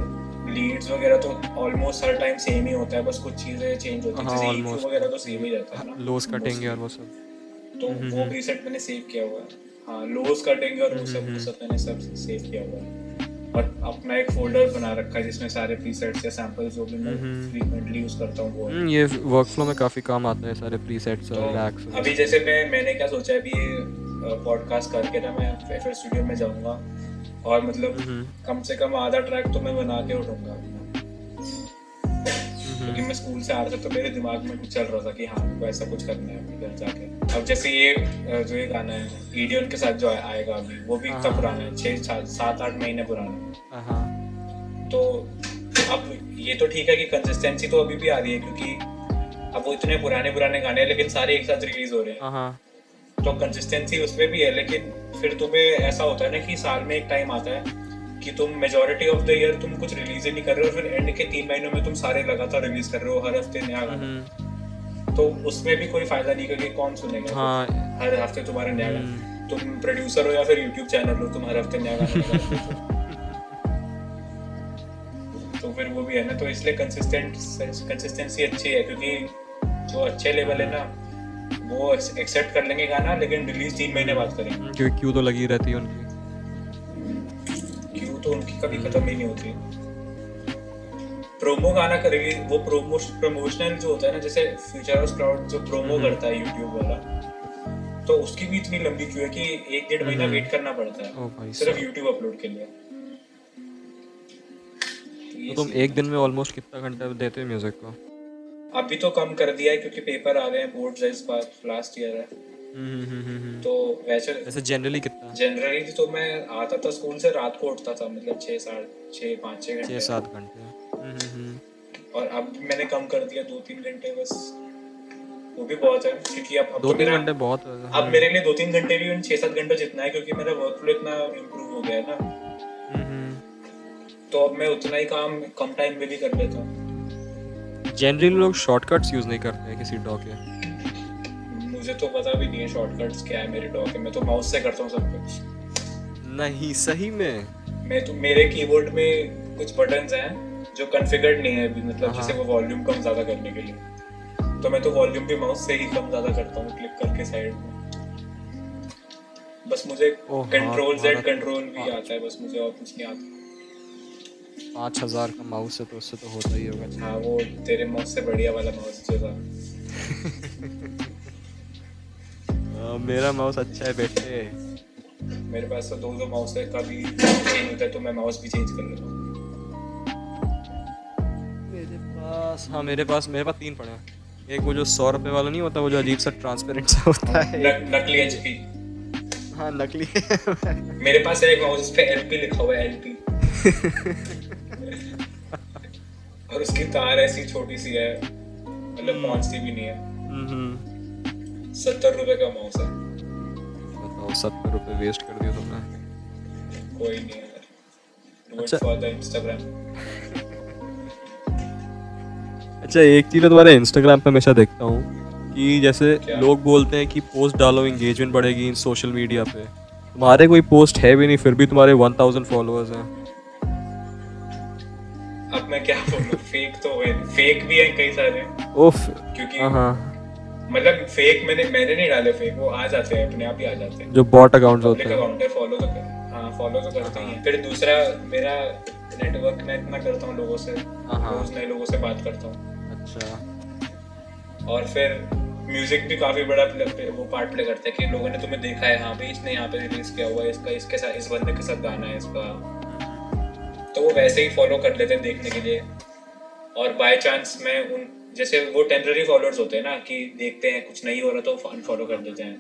लीड्स वगैरह तो ऑलमोस्ट हर टाइम सेम ही होता है बस कुछ चीज़ें चेंज होती है। हाँ, जैसे almost. वगैरह तो सेम ही रहता है लोस कटेंगे और वो सब। तो हम्म, वो प्रीसेट मैंने सेव किया हुआ है। हाँ लोस कटेंगे और वो सब हम्म, वो सब मैंने सब सेव किया हुआ है। और अपना एक फोल्डर बना रखा है जिसमें सारे प्रीसेट्स या सैंपल्स जो भी मैं हम्म। फ्रीक्वेंटली यूज़ करता हूँ वो हम्म, ये वर्क फ्लो में काफ़ी काम आता है सारे प्रीसेट्स और तो रैक्स अभी जैसे मैं मैंने क्या सोचा है अभी पॉडकास्ट करके ना मैं फिर स्टूडियो में जाऊँगा और मतलब हम्म, कम से कम आधा ट्रैक तो मैं बना के उठूँगा क्योंकि मैं स्कूल से आ रहा था तो मेरे दिमाग में कुछ चल रहा था कि हाँ मेरे को ऐसा कुछ करना है घर जाके। अब जैसे ये जो ये गाना है ईडियन के साथ जो आए- आएगा अभी वो भी इतना हाँ। पुराना है? छः सात सात आठ महीने पुराना है। हाँ तो अब ये तो ठीक है कि कंसिस्टेंसी तो अभी भी आ रही है क्योंकि अब वो इतने पुराने पुराने गाने हैं लेकिन सारे एक साथ रिलीज़ हो रहे हैं। हाँ हाँ। तो कंसिस्टेंसी उसमें भी है लेकिन फिर तुम्हें ऐसा होता है ना कि साल में एक टाइम आता है कि तुम मेजोरिटी ऑफ़ द ईयर तुम कुछ रिलीज़ ही नहीं कर रहे हो फिर एंड के तीन महीनों में तुम सारे लगातार रिलीज़ कर रहे हो हर हफ़्ते नया गाना। हम्म, तो उसमें भी कोई फ़ायदा नहीं क्योंकि कौन सुनेगा? हाँ। हर हफ़्ते तुम्हारा नया हम्म। गाना तुम प्रोड्यूसर हो या फिर यूट्यूब चैनल हो तुम हर हफ़्ते नया गाना तो फिर वो भी है ना तो इसलिए कंसिस्टेंट कंसिस्टेंसी अच्छी है क्योंकि जो अच्छे लेवल है ना वो एक्सेप्ट कर लेंगे गाना लेकिन रिलीज़ तीन महीने बाद करेंगे। हम्म, क्योंकि क्यों तो लगी रहती है उनकी। क्यों तो उनकी कभी खत्म ही नहीं होती। प्रोमो गाना करेगी वो प्रोमो प्रमोशनल जो होता है ना जैसे फ्यूचर ऑफ़ क्राउड जो प्रोमो हम्म। करता है यूट्यूब वाला तो उसकी भी इतनी लंबी क्यू है कि एक डेढ़ महीना हम्म। वेट करना पड़ता है सिर्फ़ यूट्यूब अपलोड के लिए तो तुम एक दिन में ऑलमोस्ट कितना घंटा देते हो म्यूज़िक को अभी तो कम कर दिया है क्योंकि पेपर आ रहे हैं बोर्ड्स है इस बार लास्ट ईयर है हम्म, हम्म, हम्म, हम्म। तो वैसे वैसे जनरली कितना जनरली तो मैं आता था स्कूल से रात को उठता था मतलब छः साढ़े छः पाँच छः छः घंटे सात घंटे हम्म, हम्म, हम्म। और अब मैंने कम कर दिया दो तीन घंटे बस। वो भी बहुत है क्योंकि अब अब दो तीन घंटे बहुत हाँ। अब मेरे लिए दो तीन घंटे भी उन छः सात घंटों जितना है क्योंकि मेरा वर्क फ्लो इतना इम्प्रूव हो गया है ना। तो अब मैं उतना ही काम कम टाइम में भी कर लेता हूँ। जनरली लोग शॉर्टकट्स यूज़ नहीं करते हैं किसी डॉ के। मुझे तो पता भी नहीं है शॉर्टकट्स क्या है मेरे डॉग के। मैं तो माउस से करता हूँ सब कुछ। नहीं सही में। मैं तो मेरे कीबोर्ड में कुछ बटन्स हैं। जो कॉन्फ़िगर्ड नहीं है अभी मतलब हाँ। जैसे वो वॉल्यूम कम ज़्यादा करने के लिए। तो मैं तो वॉल्यूम भी माउस से ही कम ज़्यादा करता हूँ क्लिक करके साइड में। बस मुझे हाँ, कंट्रोल जेड कंट्रोल भी हाँ। आता है बस मुझे और कुछ नहीं आता। पाँच हज़ार का माउस है तो उससे तो होता ही होगा। हाँ वो तेरे माउस से बढ़िया वाला माउस जो था। आ, मेरा माउस अच्छा है बेटे। मेरे पास तो दो दो माउस है कभी चेंज होता है तो मैं माउस भी चेंज कर लेता हूँ। पास हाँ मेरे पास मेरे पास तीन पड़े हैं। एक वो जो सौ रुपए वाला नहीं होता वो जो अजीब सा ट्रांसपेरेंट सा होता है। नकली एचपी हाँ नकली। मेरे पास एक उस पे एलपी लिखा हुआ है एलपी और उसकी तार ऐसी छोटी सी है मतलब पहुँचती भी नहीं है। हम्म, सत्तर रुपए का माउस है। बताओ सत्तर रुपये वेस्ट कर दिए तुमने। कोई नहीं यार। अच्छा। फॉर द इंस्टाग्राम अच्छा एक चीज़ मैं तुम्हारे इंस्टाग्राम पे हमेशा देखता हूँ कि जैसे क्या? लोग बोलते हैं कि पोस्ट डालो एंगेजमेंट बढ़ेगी इन सोशल मीडिया पे। तुम्हारे कोई पोस्ट है भी नहीं फिर भी तुम्हारे वन थाउज़ेंड फॉलोअर्स हैं। अब मैं क्या बोलूँ? फेक तो है फेक भी है कई सारे। ओफ क्योंकि हाँ हाँ। मतलब फेक मैंने मैंने नहीं डाले फेक वो आ जाते हैं अपने आप ही आ जाते हैं। जो बॉट अकाउंट्स होते हैं। अकाउंट है फॉलो तो हाँ फॉलो तो करते ही हैं। फिर दूसरा मेरा नेटवर्क मैं इतना करता हूँ लोगों से हाँ, हाँ। रोज नए लोगों से बात करता हूँ। अच्छा। और फिर म्यूज़िक भी काफ़ी बड़ा वो पार्ट प्ले करता है कि लोगों ने तुम्हें देखा है हाँ भाई इसने यहाँ पे रिलीज़ किया हुआ है इसका इसके साथ इस बंदे के साथ गाना है इसका। तो वो वैसे ही फॉलो कर लेते हैं देखने के लिए। और बाय चांस मैं उन जैसे वो टेम्पररी फॉलोअर्स होते हैं ना कि देखते हैं कुछ नहीं हो रहा तो अनफॉलो कर देते हैं।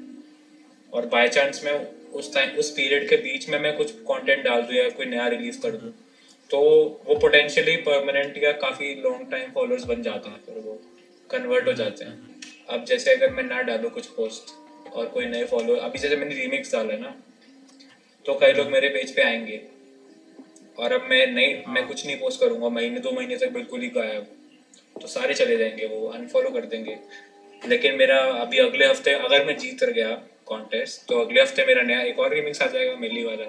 और बाय चांस मैं उस टाइम उस पीरियड के बीच में मैं कुछ कंटेंट डाल दूँ या कोई नया रिलीज़ कर दूँ। तो वो पोटेंशियली परमानेंट या काफ़ी लॉन्ग टाइम फॉलोअर्स बन जाते हैं फिर वो कन्वर्ट हो जाते हैं। अब जैसे अगर मैं ना डालूँ कुछ पोस्ट और कोई नए फॉलो अभी जैसे मैंने रीमिक्स डाला है ना तो कई लोग मेरे पेज पे आएँगे। और अब मैं नहीं हाँ। मैं कुछ नहीं पोस्ट करूँगा महीने दो महीने तक बिल्कुल ही गायब। तो सारे चले जाएँगे वो अनफॉलो कर देंगे। लेकिन मेरा अभी अगले हफ़्ते अगर मैं जीत गया कॉन्टेस्ट तो अगले हफ़्ते मेरा नया एक और रिमिक्स आ जाएगा मिली वाला।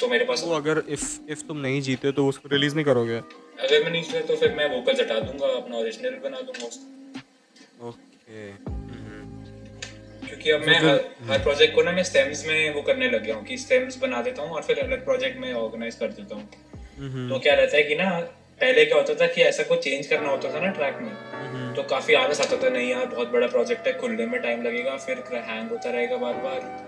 तो मेरे पास तो अगर इफ़ इफ़ तुम नहीं जीते तो उसको रिलीज़ नहीं करोगे। अगर मैं नहीं जीता तो फिर मैं वोकल्स हटा दूँगा अपना ओरिजिनल बना दूँगा उसको। ओके क्योंकि अब मैं हर हर प्रोजेक्ट को ना मैं स्टेम्स में वो करने लग गया हूँ कि स्टेम्स बना देता हूँ और फिर अलग प्रोजेक्ट में ऑर्गेनाइज कर देता हूँ। तो क्या रहता है कि ना पहले क्या होता था कि ऐसा कुछ चेंज करना होता था ना ट्रैक में तो काफ़ी आलस आता था नहीं यार बहुत बड़ा प्रोजेक्ट है खुलने में टाइम लगेगा फिर हैंग होता रहेगा बार बार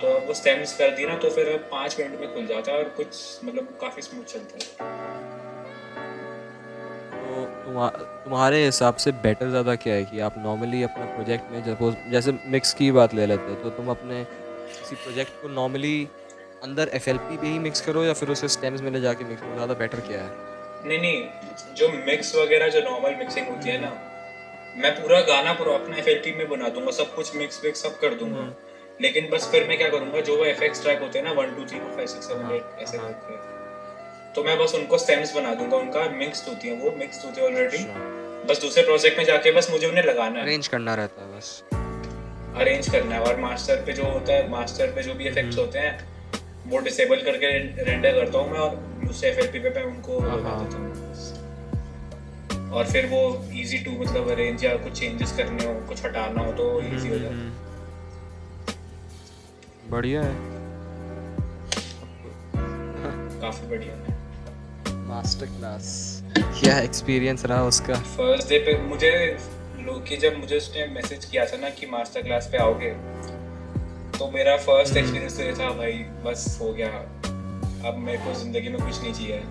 तो अब वो स्टेम्स कर दी ना तो फिर अब पाँच मिनट में खुल जाता है और कुछ मतलब काफ़ी स्मूथ चलता है। तो तुम्हा- तुम्हारे हिसाब से बेटर ज़्यादा क्या है कि आप नॉर्मली अपना प्रोजेक्ट में सपोज़ जैसे मिक्स की बात ले लेते हैं तो तुम अपने किसी प्रोजेक्ट को नॉर्मली अंदर एफ़ एल पी पे ही मिक्स करो या फिर उसे स्टेम्स में ले जाके मिक्स करो? ज़्यादा बेटर क्या है? नहीं नहीं जो मिक्स वगैरह जो नॉर्मल मिक्सिंग होती है ना मैं पूरा गाना पूरा अपना एफ़ में बना दूँगा सब कुछ मिक्स विक्स सब कर दूँगा। लेकिन बस फिर मैं क्या करूँगा जो वो एफ़ ट्रैक होते हैं ना one two three four five six seven eight ऐसे करके। तो मैं बस उनको स्टेम्स बना दूँगा उनका मिक्स्ड होती है वो मिक्स्ड होती है ऑलरेडी बस दूसरे प्रोजेक्ट में जाके बस मुझे उन्हें लगाना है। अरेंज करना रहता है बस। अरेंज करना है और मास्टर पे जो होता है मास्टर पे जो भी इफेक्ट्स होते हैं वो डिसेबल करके रेंडर करता हूँ मैं और उससे एफ़ पे मैं उनको लगा देता हूँ। और फिर वो इजी टू मतलब अरेंज या कुछ चेंजेस करने हो कुछ हटाना हो तो इजी हो जाता है। बढ़िया है। काफ़ी बढ़िया है। मास्टर क्लास क्या एक्सपीरियंस रहा उसका? फ़र्स्ट डे पे मुझे लोग की जब मुझे उसने मैसेज किया था ना कि मास्टर क्लास पे आओगे तो मेरा फ़र्स्ट एक्सपीरियंस तो ये था भाई बस हो गया। अब मेरे को ज़िंदगी में कुछ नहीं चाहिए।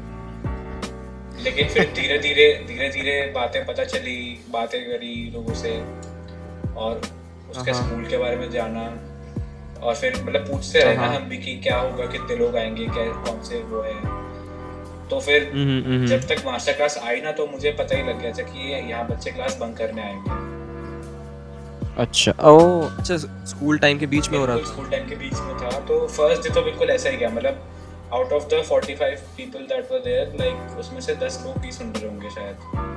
लेकिन फिर धीरे धीरे धीरे धीरे बातें पता चली बातें करी लोगों से और उसके हाँ। स्कूल के बारे में जाना। और फिर मतलब पूछते रहे ना हाँ। हम भी कि क्या होगा कितने लोग आएँगे क्या कौन से वो है। तो फिर हम्म, जब तक मास्टर क्लास आई ना तो मुझे पता ही लग गया था कि यहाँ बच्चे क्लास बंक करने आएँगे अच्छा ओ अच्छा स्कूल टाइम के बीच में हो रहा था। स्कूल टाइम के बीच में था तो फ़र्स्ट डे तो बिल्कुल ऐसा ही गया मतलब out of the 45 people that were there like उसमें से 10 लोग ही सुन रहे होंगे शायद।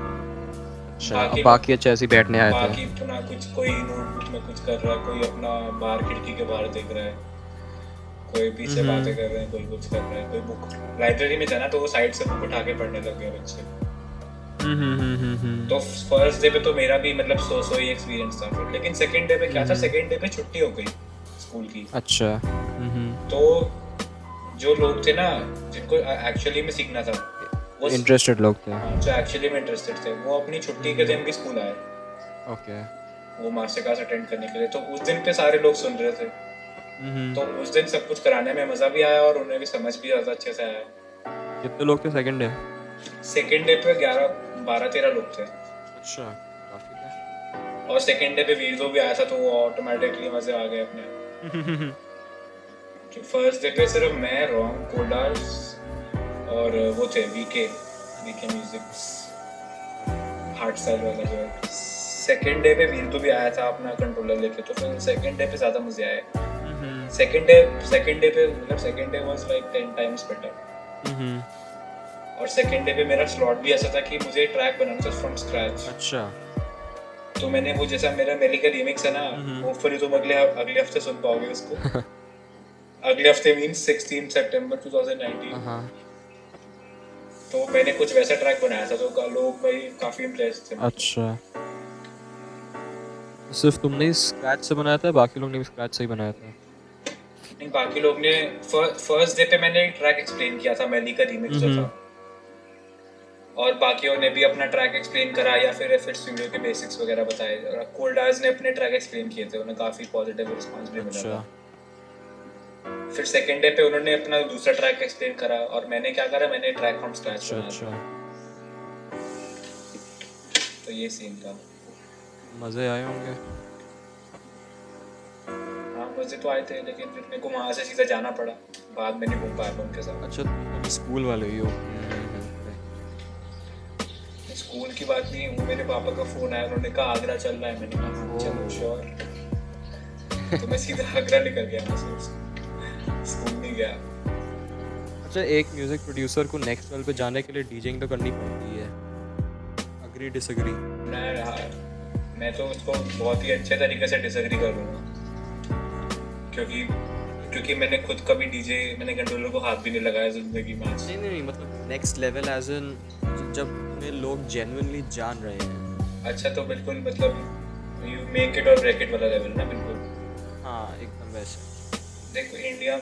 अच्छा बाकी- अच्छे ऐसे बैठने आए थे बाकी अपना कुछ कोई नोटबुक में कुछ कर रहा है कोई अपना बाहर खिड़की के बाहर देख रहा है कोई पीछे हम्म। बातें कर रहे हैं कोई कुछ कर रहा है कोई बुक लाइब्रेरी में जाना तो वो साइड से बुक उठा के पढ़ने लग गए बच्चे हम्म, हम्म। तो फ़र्स्ट डे पे तो मेरा भी मतलब सो सो ही एक्सपीरियंस था फिर लेकिन सेकंड डे पे क्या। था सेकंड डे पे छुट्टी हो गई स्कूल की अच्छा। तो जो लोग थे ना जिनको एक्चुअली में सीखना था इंटरेस्टेड लोग थे। हाँ, जो एक्चुअली में इंटरेस्टेड थे वो अपनी छुट्टी के दिन भी स्कूल आए। ओके वो मास्टर क्लास अटेंड करने के लिए। तो उस दिन पे सारे लोग सुन रहे थे। हम्म, तो उस दिन सब कुछ कराने में मज़ा भी आया और उन्हें भी समझ भी ज़्यादा अच्छे से आया। कितने लोग थे सेकंड डे सेकेंड डे पे ग्यारह बारह तेरह लोग थे। अच्छा काफ़ी थे। और सेकेंड डे पे वीडियो भी आया था तो वो ऑटोमेटिकली मज़े आ गए अपने। फ़र्स्ट डे पे सिर्फ़ मैं रॉन्ग कोडार्स और वो थे VK VK music hardstyle वाला जो है। सेकेंड डे पे वीर तो भी आया था अपना कंट्रोलर लेके तो फिर सेकेंड डे पे ज़्यादा मज़े आए। सेकंड डे सेकंड डे पे मतलब second day was like 10 times better और सेकंड डे पे मेरा स्लॉट भी ऐसा था कि मुझे ट्रैक बनाना था फ्रॉम स्क्रैच अच्छा। तो मैंने वो जैसा मेरा मेली का रीमिक्स है ना हम्म। होपफुली तुम अगले अगले हफ़्ते सुन पाओगे उसको। अगले हफ़्ते मींस 16 सितंबर 2019 हाँ। तो मैंने कुछ वैसा ट्रैक बनाया था तो का- लोग भाई काफ़ी इम्प्रेस थे। अच्छा। सिर्फ़ तुमने स्क्रैच से बनाया था बाकी लोग ने भी स्क्रैच से ही बनाया था? नहीं बाकी लोग ने फ़र्स्ट डे पे मैंने ट्रैक एक्सप्लेन किया था मेली का रीमिक्स जो हम्म। था और बाकियों ने भी अपना ट्रैक एक्सप्लेन करा या फिर एफएट स्टूडियो के बेसिक्स वगैरह बताए। और कोल्डार्स ने अपने ट्रैक एक्सप्लेन किए थे उन्हें काफ़ी पॉजिटिव रिस्पांस भी मिला अच्छा। था। फिर सेकंड डे पे उन्होंने अपना दूसरा ट्रैक एक्सप्लेन करा और मैंने क्या करा? मैंने ट्रैक फ्रॉम स्क्रैच बनाया अच्छा। तो ये सीन था। मज़े आए होंगे। हाँ मज़े तो आए थे लेकिन फिर मेरे को वहाँ से सीधा जाना पड़ा। बाद में नहीं घूम पाया उनके साथ। अच्छा स्कूल वाले ही? हो स्कूल की बात नहीं वो मेरे पापा का फ़ोन आया उन्होंने कहा आगरा चल रहा है। मैंने कहा चलो श्योर तो मैं सीधा आगरा निकल गया। वहाँ से नहीं गया अच्छा एक म्यूज़िक प्रोड्यूसर को नेक्स्ट लेवल पे जाने के लिए डीजिंग तो करनी पड़ती है अग्री डिसएग्री मैं मैं तो उसको बहुत ही अच्छे तरीके से डिसएग्री करूँगा। क्योंकि क्योंकि मैंने खुद कभी डीजे मैंने कंट्रोलर को हाथ भी नहीं लगाया ज़िंदगी में नहीं नहीं नहीं मतलब नेक्स्ट लेवल एज इन जब तुम्हें लोग जेन्युइनली जान रहे हैं। अच्छा तो बिल्कुल मतलब यू मेक इट और ब्रेक इट वाला लेवल ना बिल्कुल। हाँ एकदम वैसे। देखो इंडिया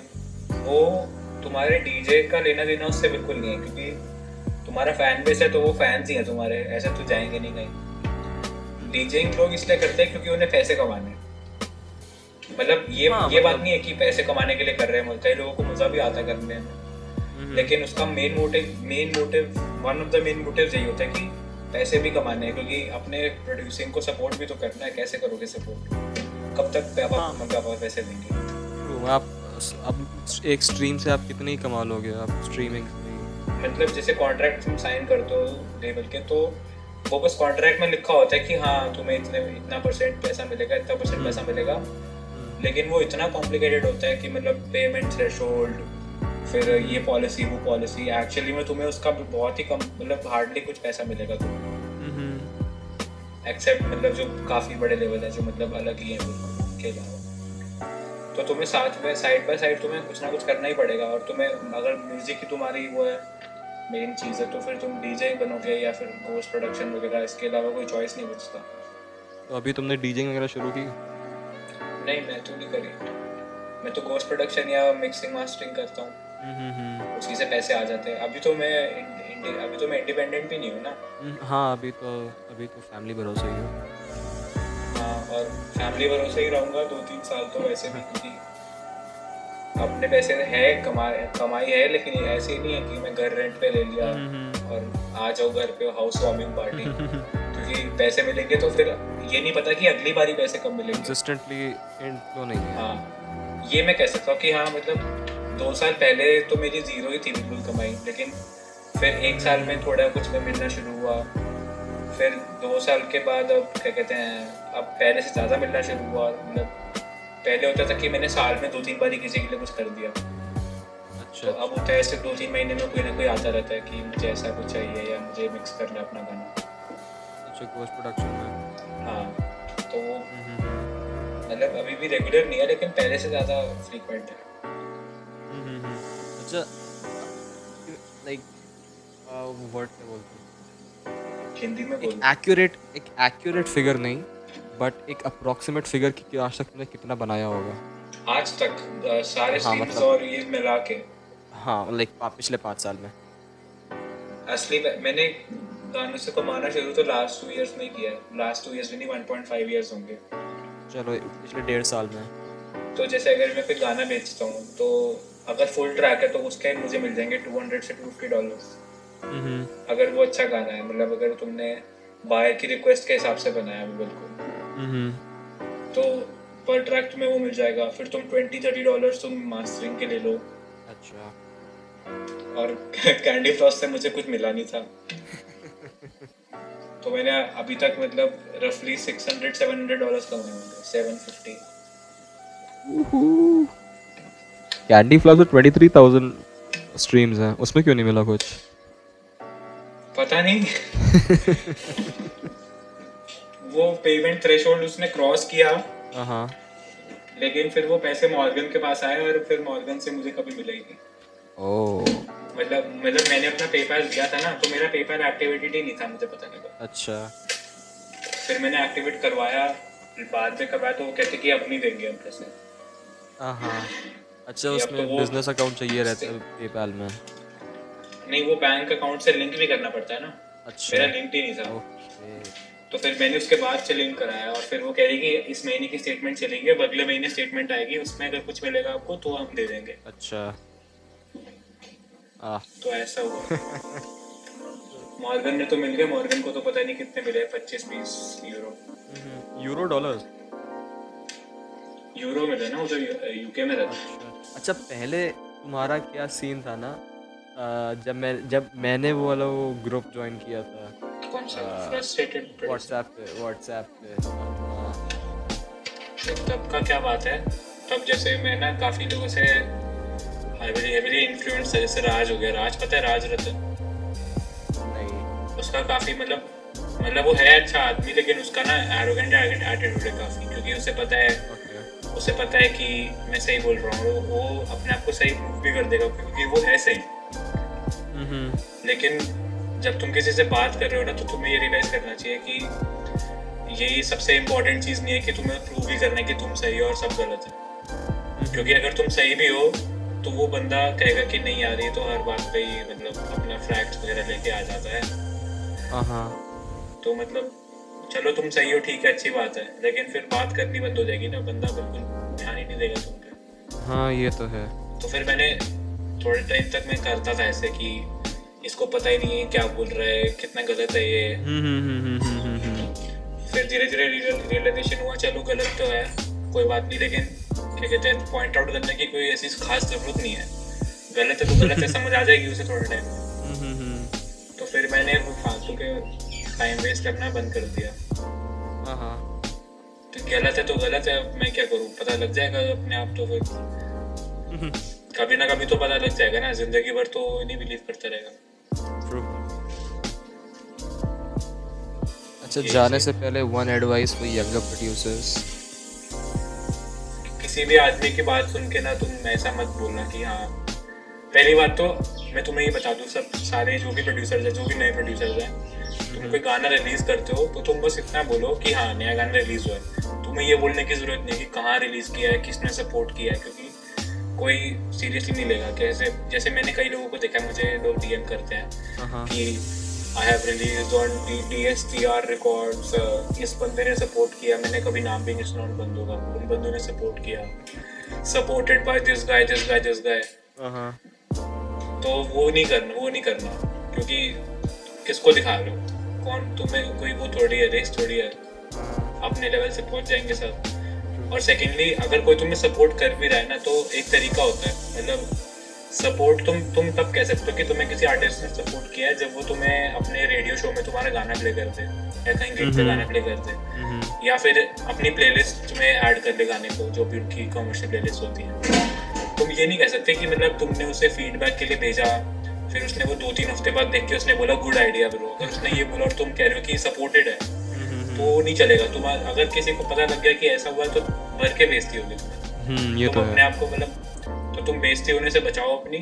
वो तुम्हारे डीजे का लेना देना उससे बिल्कुल नहीं है क्योंकि तुम्हारा फ़ैन बेस है तो वो फैंस ही हैं तुम्हारे ऐसे तो जाएँगे नहीं कहीं। डीजेइंग लोग इसलिए करते हैं क्योंकि उन्हें पैसे कमाने हैं। मतलब ये हाँ, ये बात मतलब- नहीं है कि पैसे कमाने के लिए कर रहे हैं कई लोगों को मज़ा भी आता है करने में। हम्म, लेकिन उसका main motive main motive one of the main motive यही होता है कि पैसे भी कमाने हैं क्योंकि अपने प्रोड्यूसिंग को सपोर्ट भी तो करना है कैसे करोगे सपोर्ट कब तक हाँ। पैसे देंगे? आप अब एक स्ट्रीम से आप कितनी ही कमा लोगे आप स्ट्रीमिंग मतलब जैसे कॉन्ट्रैक्ट तुम साइन करते हो लेवल के तो वो बस कॉन्ट्रैक्ट में लिखा होता है कि हाँ तुम्हें इतने इतना परसेंट पैसा मिलेगा इतना परसेंट हम्म। पैसा मिलेगा। हम्म, लेकिन वो इतना कॉम्प्लिकेटेड होता है कि मतलब पेमेंट थ्रेशोल्ड फिर ये पॉलिसी वो पॉलिसी एक्चुअली में तुम्हें उसका बहुत ही कम मतलब हार्डली कुछ पैसा मिलेगा तुम्हें। हम्म, एक्सेप्ट मतलब जो काफ़ी बड़े लेवल है जो मतलब अलग ही है अलावा तो तुम्हें साथ में साइड बाय साइड तुम्हें कुछ ना कुछ करना ही पड़ेगा और तुम्हें अगर म्यूज़िक की तुम्हारी वो है मेन चीज़ है तो फिर तुम डीजे बनोगे या फिर पोस्ट प्रोडक्शन वगैरह इसके अलावा कोई चॉइस नहीं बचता। तो अभी तुमने डीजिंग वगैरह शुरू की? नहीं मैं तो नहीं करी। मैं तो पोस्ट प्रोडक्शन या मिक्सिंग मास्टरिंग करता हूँ। उसी से पैसे आ जाते हैं। अभी तो मैं इंड- इंड- अभी तो मैं इंडिपेंडेंट भी नहीं हूँ ना। हम्म, हाँ अभी तो अभी तो फैमिली भरोसे ही हो हाँ। और फैमिली भरोसे ही रहूँगा दो तीन साल तो वैसे भी क्योंकि अपने पैसे है कमा कमाई है लेकिन ऐसे नहीं है कि मैं घर रेंट पे ले लिया हम्म, और आ जाओ घर पे हाउस वार्मिंग पार्टी क्योंकि पैसे मिलेंगे तो फिर ये नहीं पता कि अगली बारी पैसे कब मिलेंगे। कंसिस्टेंटली एंड तो नहीं है। हाँ ये मैं कह सकता हूँ कि हाँ मतलब दो साल पहले तो मेरी ज़ीरो ही थी बिल्कुल कमाई लेकिन फिर एक साल में थोड़ा कुछ मिलना शुरू हुआ। फिर दो साल के बाद अब क्या कहते हैं अब पहले से ज़्यादा मिलना शुरू हुआ मतलब पहले होता था कि मैंने साल में दो तीन बार ही किसी के लिए कुछ कर दिया। अच्छा तो अब होता है ऐसे दो तीन महीने में कोई ना कोई आता रहता है कि मुझे ऐसा कुछ चाहिए या मुझे मिक्स करना है अपना गाना। अच्छा पोस्ट प्रोडक्शन में। हाँ तो वो हम्म, हम्म, मतलब अभी भी रेगुलर नहीं है लेकिन पहले से ज़्यादा फ्रीक्वेंट है। हम्म, हम्म, हम्म। अच्छा लाइक वर्ड क्या बोलते हैं? हिंदी में एक एक्यूरेट एक एक्यूरेट फिगर नहीं बट एक अप्रोक्सीमेट फिगर कि आज तक तुमने कितना बनाया होगा? आज तक सारे हाँ, मतलब- और ये मिला के। हाँ लाइक पिछले पाँच साल में। असली में मैंने गानों से कमाना शुरू तो लास्ट टू इयर्स में किया है। लास्ट टू इयर्स में नहीं 1.5 इयर्स होंगे। चलो पिछले डेढ़ साल में। तो जैसे अगर मैं कोई गाना बेचता हूँ तो अगर फुल ट्रैक है तो उसके मुझे मिल जाएँगे 200 से 250 डॉलर्स हम्म, अगर वो अच्छा गाना है मतलब अगर तुमने बायर की रिक्वेस्ट के हिसाब से बनाया बिल्कुल। तो पर ट्रैक तुम्हें वो मिल जाएगा। फिर तुम 20 30 डॉलर्स तुम मास्टरिंग के ले लो। अच्छा। और कैंडी फ्लॉस से मुझे कुछ मिला नहीं था। तो मैंने अभी तक मतलब रफली 600 700 डॉलर्स कमाए होंगे 750 कैंडी फ्लॉस में ट्वेंटी थ्री थाउज़ेंड स्ट्रीम्स हैं। उसमें क्यों नहीं मिला कुछ? पता नहीं। वो पेमेंट थ्रेशोल्ड उसने क्रॉस किया। हाँ। लेकिन फिर वो पैसे मॉर्गन के पास आए और फिर मॉर्गन से मुझे कभी मिले ही नहीं। मतलब मतलब मैंने अपना पेपैल दिया था ना तो मेरा पेपैल एक्टिवेटेड ही नहीं था मुझे पता नहीं। अच्छा। फिर मैंने एक्टिवेट करवाया बाद में करवाया तो वो कहते कि अब नहीं देंगे हम पैसे। हाँ अच्छा उसमें तो बिज़नेस अकाउंट चाहिए रहता है पेपैल में। नहीं वो बैंक अकाउंट से लिंक भी करना पड़ता है ना। अच्छा। मेरा लिंक ही नहीं था। तो फिर मैंने उसके बाद लिंक कराया और फिर वो कह रही कि इस महीने की स्टेटमेंट चलेंगे अब अगले महीने स्टेटमेंट आएगी उसमें अगर कुछ मिलेगा आपको तो हम दे देंगे। अच्छा। आ। तो ऐसा हुआ। मॉर्गन ने तो मिल गया मॉर्गन को तो पता नहीं कितने मिले पच्चीस बीस यूरो यूरो डॉलर्स यूरो मिले ना वो तो यूके में रहता अच्छा पहले तुम्हारा क्या सीन था ना? जब मैं जब मैंने वो वाला वो ग्रुप ज्वाइन किया था। व्हाट्सएप पे व्हाट्सएप पे तब का क्या बात है तब जैसे मैं ना काफ़ी लोगों से इन्फ्लुएंस जैसे राज हो गया राज पता है राज रतन नहीं उसका काफ़ी मतलब मतलब वो है अच्छा आदमी लेकिन उसका ना एरोगेंट एटीट्यूड है काफ़ी क्योंकि उसे पता है ओके उसे पता है कि मैं सही बोल रहा हूँ वो अपने आप को सही प्रूव भी कर देगा क्योंकि वो है सही लेकिन जब तुम किसी से बात कर रहे हो ना तो तुम्हें ये रियलाइज़ करना चाहिए कि यही सबसे इम्पोर्टेंट चीज़ नहीं है कि तुम्हें प्रूव भी करना है कि तुम सही हो और सब गलत है। क्योंकि अगर तुम सही भी हो तो वो बंदा कहेगा कि नहीं यार ये तो हर बात पे ही मतलब अपना फैक्ट्स वगैरह लेके आ जाता है। हाँ हाँ। तो मतलब चलो तुम सही हो ठीक है अच्छी बात है लेकिन फिर बात करनी बंद हो जाएगी ना बंदा बिल्कुल ध्यान ही नहीं देगा तुम पे। हाँ ये तो है। तो फिर मैंने थोड़े टाइम तक मैं करता था ऐसे कि इसको पता ही नहीं है क्या बोल रहा है कितना गलत है ये। हम्म हम्म हम्म फिर धीरे धीरे रियलाइजेशन हुआ चलो गलत तो है कोई बात नहीं लेकिन क्या कहते हैं पॉइंट आउट करने की कोई ऐसी खास ज़रूरत नहीं है। गलत है तो गलत है समझ आ जाएगी उसे थोड़ा टाइम तो फिर मैंने वो फालतू के टाइम वेस्ट करना बंद कर दिया। हाँ हाँ। तो गलत है तो गलत है मैं क्या करूँ? पता लग जाएगा अपने आप तो फिर। कभी ना कभी तो पता लग जाएगा ना ज़िंदगी भर तो नहीं बिलीव करता रहेगा। अच्छा जाने से पहले one advice for younger producers किसी भी आदमी की बात सुन के ना तुम ऐसा मत बोलना कि हाँ पहली बात तो मैं तुम्हें ये बता दूँ सब सारे जो भी प्रोड्यूसर्स हैं जो भी नए प्रोड्यूसर्स हैं तुम कोई गाना रिलीज़ करते हो तो तुम बस इतना बोलो कि हाँ नया गाना रिलीज़ हुआ है। तुम्हें ये बोलने की ज़रूरत नहीं कि कहाँ रिलीज़ किया है किसने सपोर्ट किया है क्योंकि कोई सीरियसली नहीं लेगा। कैसे जैसे मैंने कई लोगों को देखा मुझे लोग डीएम करते हैं हाँ। कि I have release on D S T R records इस बंदे ने सपोर्ट किया। मैंने कभी नाम भी नहीं सुना उन बंदों का। उन बंदों ने सपोर्ट किया। Supported by this guy this guy this guy हाँ तो वो नहीं करना वो नहीं करना। क्योंकि किसको दिखा रहे हो। कौन? तुम्हें कोई वो थोड़ी है रेस थोड़ी है। अपने लेवल से पहुँच जाएँगे सब। और सेकेंडली अगर कोई तुम्हें सपोर्ट कर भी रहा है ना तो एक तरीका होता है। मतलब सपोर्ट तुम तुम तब कह सकते हो कि तुम्हें किसी आर्टिस्ट ने सपोर्ट किया है जब वो तुम्हें अपने रेडियो शो में तुम्हारा गाना प्ले करते या कहीं गिग पे गाना प्ले कर दे हम्म या फिर अपनी प्लेलिस्ट में ऐड कर ले गाने को जो भी उनकी कमर्शियल प्लेलिस्ट होती है। तुम ये नहीं कह सकते कि मतलब तुमने उसे फीडबैक के लिए भेजा फिर उसने वो दो तीन हफ़्ते बाद देख के उसने बोला गुड आइडिया ब्रो अगर उसने ये बोला और तुम कह रहे हो कि सपोर्टेड है तो वो नहीं चलेगा। तुम अगर किसी को पता लग गया कि ऐसा हुआ तो भर के बेइज्जती होगी तुम्हें। हम्म ये तो अपने आप को मतलब तो तुम बेइज्जती होने से बचाओ अपनी।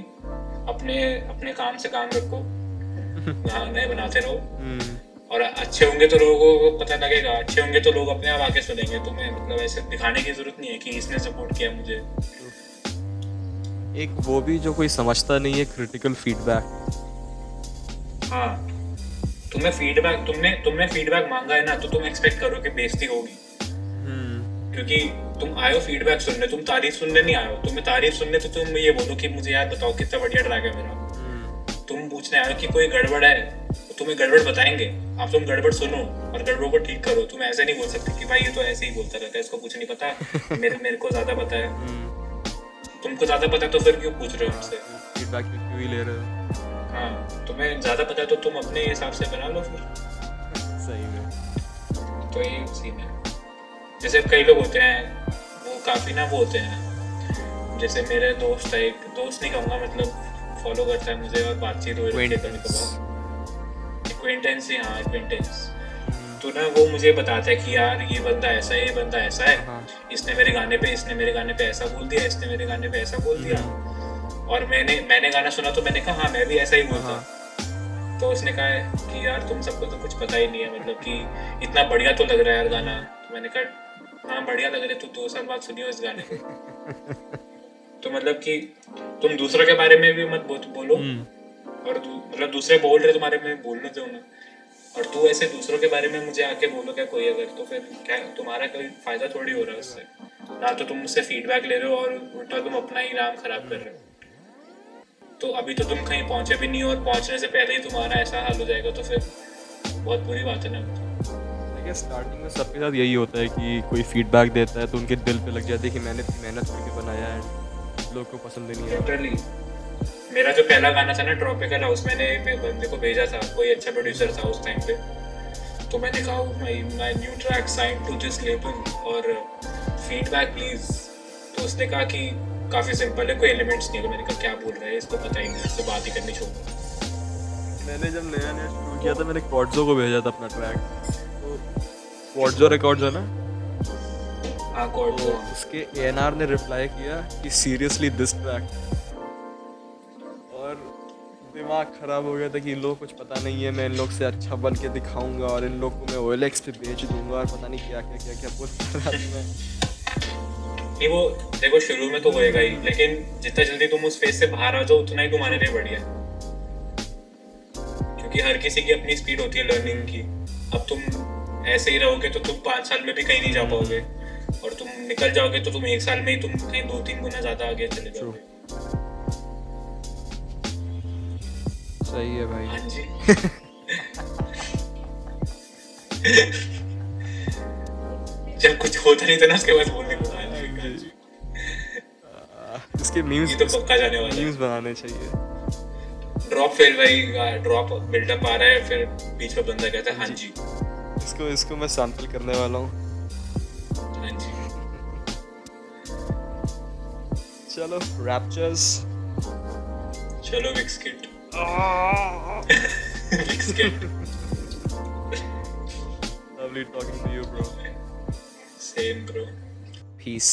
अपने अपने काम से काम रखो। गाने बनाते रहो। हम्म। और अच्छे होंगे तो लोगों को पता लगेगा। अच्छे होंगे तो लोग अपने आप आके सुनेंगे। तुम्हें मतलब ऐसे दिखाने की ज़रूरत नहीं है कि इसने सपोर्ट किया मुझे। एक वो भी जो कोई समझता नहीं है क्रिटिकल फीडबैक हाँ। तुम्हें फीडबैक तुमने तुमने फीडबैक मांगा है ना तो तुम एक्सपेक्ट करो कि बेइज्जती होगी। क्योंकि तुम आए हो फीडबैक सुनने तुम तारीफ़ सुनने नहीं आए हो। तुम्हें तारीफ़ सुनने तो तुम ये बोलो कि मुझे यार बताओ कितना बढ़िया ट्रैक है मेरा। तुम पूछने आए हो कि कोई गड़बड़ है तो तुम्हें गड़बड़ बताएँगे। आप तुम गड़बड़ सुनो और गड़बड़ को ठीक करो। तुम ऐसे नहीं बोल सकते कि भाई ये तो ऐसे ही बोलता रहता है इसको कुछ नहीं पता। मेरे मेरे को ज़्यादा पता है। तुमको ज़्यादा पता तो फिर क्यों पूछ रहे हो हमसे? फीडबैक क्यों ही ले रहे हो? हाँ तुम्हें ज़्यादा पता तो तुम अपने हिसाब से बना लो फिर। सही में। तो ये सीन है। जैसे कई लोग होते हैं वो काफ़ी ना वो होते हैं। जैसे मेरे दोस्त है एक दोस्त नहीं कहूँगा मतलब फॉलो करता है मुझे और बातचीत हो रही है ही हाँ एक्वेंटेंस तो ना वो मुझे बताता है कि यार ये बंदा ऐसा है ये बंदा ऐसा है। हाँ। इसने मेरे गाने पे इसने मेरे गाने पे ऐसा बोल दिया इसने मेरे गाने पे ऐसा बोल दिया। और मैंने मैंने गाना सुना तो मैंने कहा हाँ मैं भी ऐसा ही बोलता। हूँ। तो उसने कहा कि यार तुम सबको तो कुछ पता ही नहीं है मतलब कि इतना बढ़िया तो लग रहा है यार गाना। तो मैंने कहा हाँ बढ़िया लग रहा तू दो साल बाद सुनियो इस गाने को। तो मतलब कि तुम दूसरों के बारे में भी मत बोलो और मतलब दूसरे बोल रहे तुम्हारे में बोलने दो ना। और तू ऐसे दूसरों के बारे में मुझे आके बोलो क्या कोई अगर तो फिर क्या तुम्हारा कोई फ़ायदा थोड़ी हो रहा है उससे। ना तो तुम मुझसे फीडबैक ले रहे हो और उल्टा तुम अपना ही नाम खराब कर रहे हो। तो अभी तो तुम कहीं पहुँचे भी नहीं हो और पहुँचने से पहले ही तुम्हारा ऐसा हाल हो जाएगा तो फिर बहुत बुरी बात है ना। स्टार्टिंग में सबके साथ यही होता है कि कोई फीडबैक देता है तो उनके दिल पे लग जाता है कि मैंने इतनी मेहनत करके बनाया है लोग को पसंद नहीं लिटरली मेरा जो पहला गाना था ना ट्रॉपिकल हाउस मैंने बंदे को भेजा था कोई अच्छा प्रोड्यूसर था उस टाइम पे। तो मैंने कहा my my new track sign to this label और फीडबैक प्लीज़ तो उसने कहा कि काफ़ी सिंपल है कोई एलिमेंट्स नहीं है। तो मैंने कहा क्या बोल रहा है? इसको पता ही नहीं इससे बात ही करनी छोड़ मैंने जब नया नया शुरू किया था मैंने क्वाड्जो को भेजा था अपना ट्रैक क्वाड्जो रिकॉर्ड्स है ना? हाँ उसके ए ने रिप्लाई किया कि सीरियसली दिस ट्रैक और दिमाग खराब हो गया था कि इन लोगों कुछ पता नहीं है मैं इन लोग से अच्छा बन के दिखाऊँगा और इन लोग को मैं ओएलएक्स पे बेच दूँगा और पता नहीं क्या क्या क्या क्या बोल रहा था। मैं नहीं वो देखो शुरू में तो होएगा ही लेकिन जितना जल्दी तुम उस फ़ेज़ से बाहर आ जाओ उतना ही तुम्हारे लिए बढ़िया क्योंकि हर किसी की अपनी स्पीड होती है लर्निंग की। अब तुम ऐसे ही रहोगे तो तुम पाँच साल में भी कहीं नहीं जा पाओगे। और तुम निकल जाओगे तो तुम एक साल में ही तुम कहीं दो तीन गुना ज़्यादा आगे चले जाओगे। सही है भाई। हाँ जी। जब कुछ होता नहीं था ना उसके बाद बोलने को हाँ जी, हाँ इसके मीम्स तो पक्का जाने वाला मीम्स बनाने चाहिए। ड्रॉप फेल भाई ड्रॉप बिल्डअप आ रहा है फिर बीच में बंदा कहता है हाँ जी। इसको इसको मैं सैंपल करने वाला हूँ। चलो रैप्चर्स चलो विक्सकिट विक्सकिट lovely talking to you bro. Same bro peace.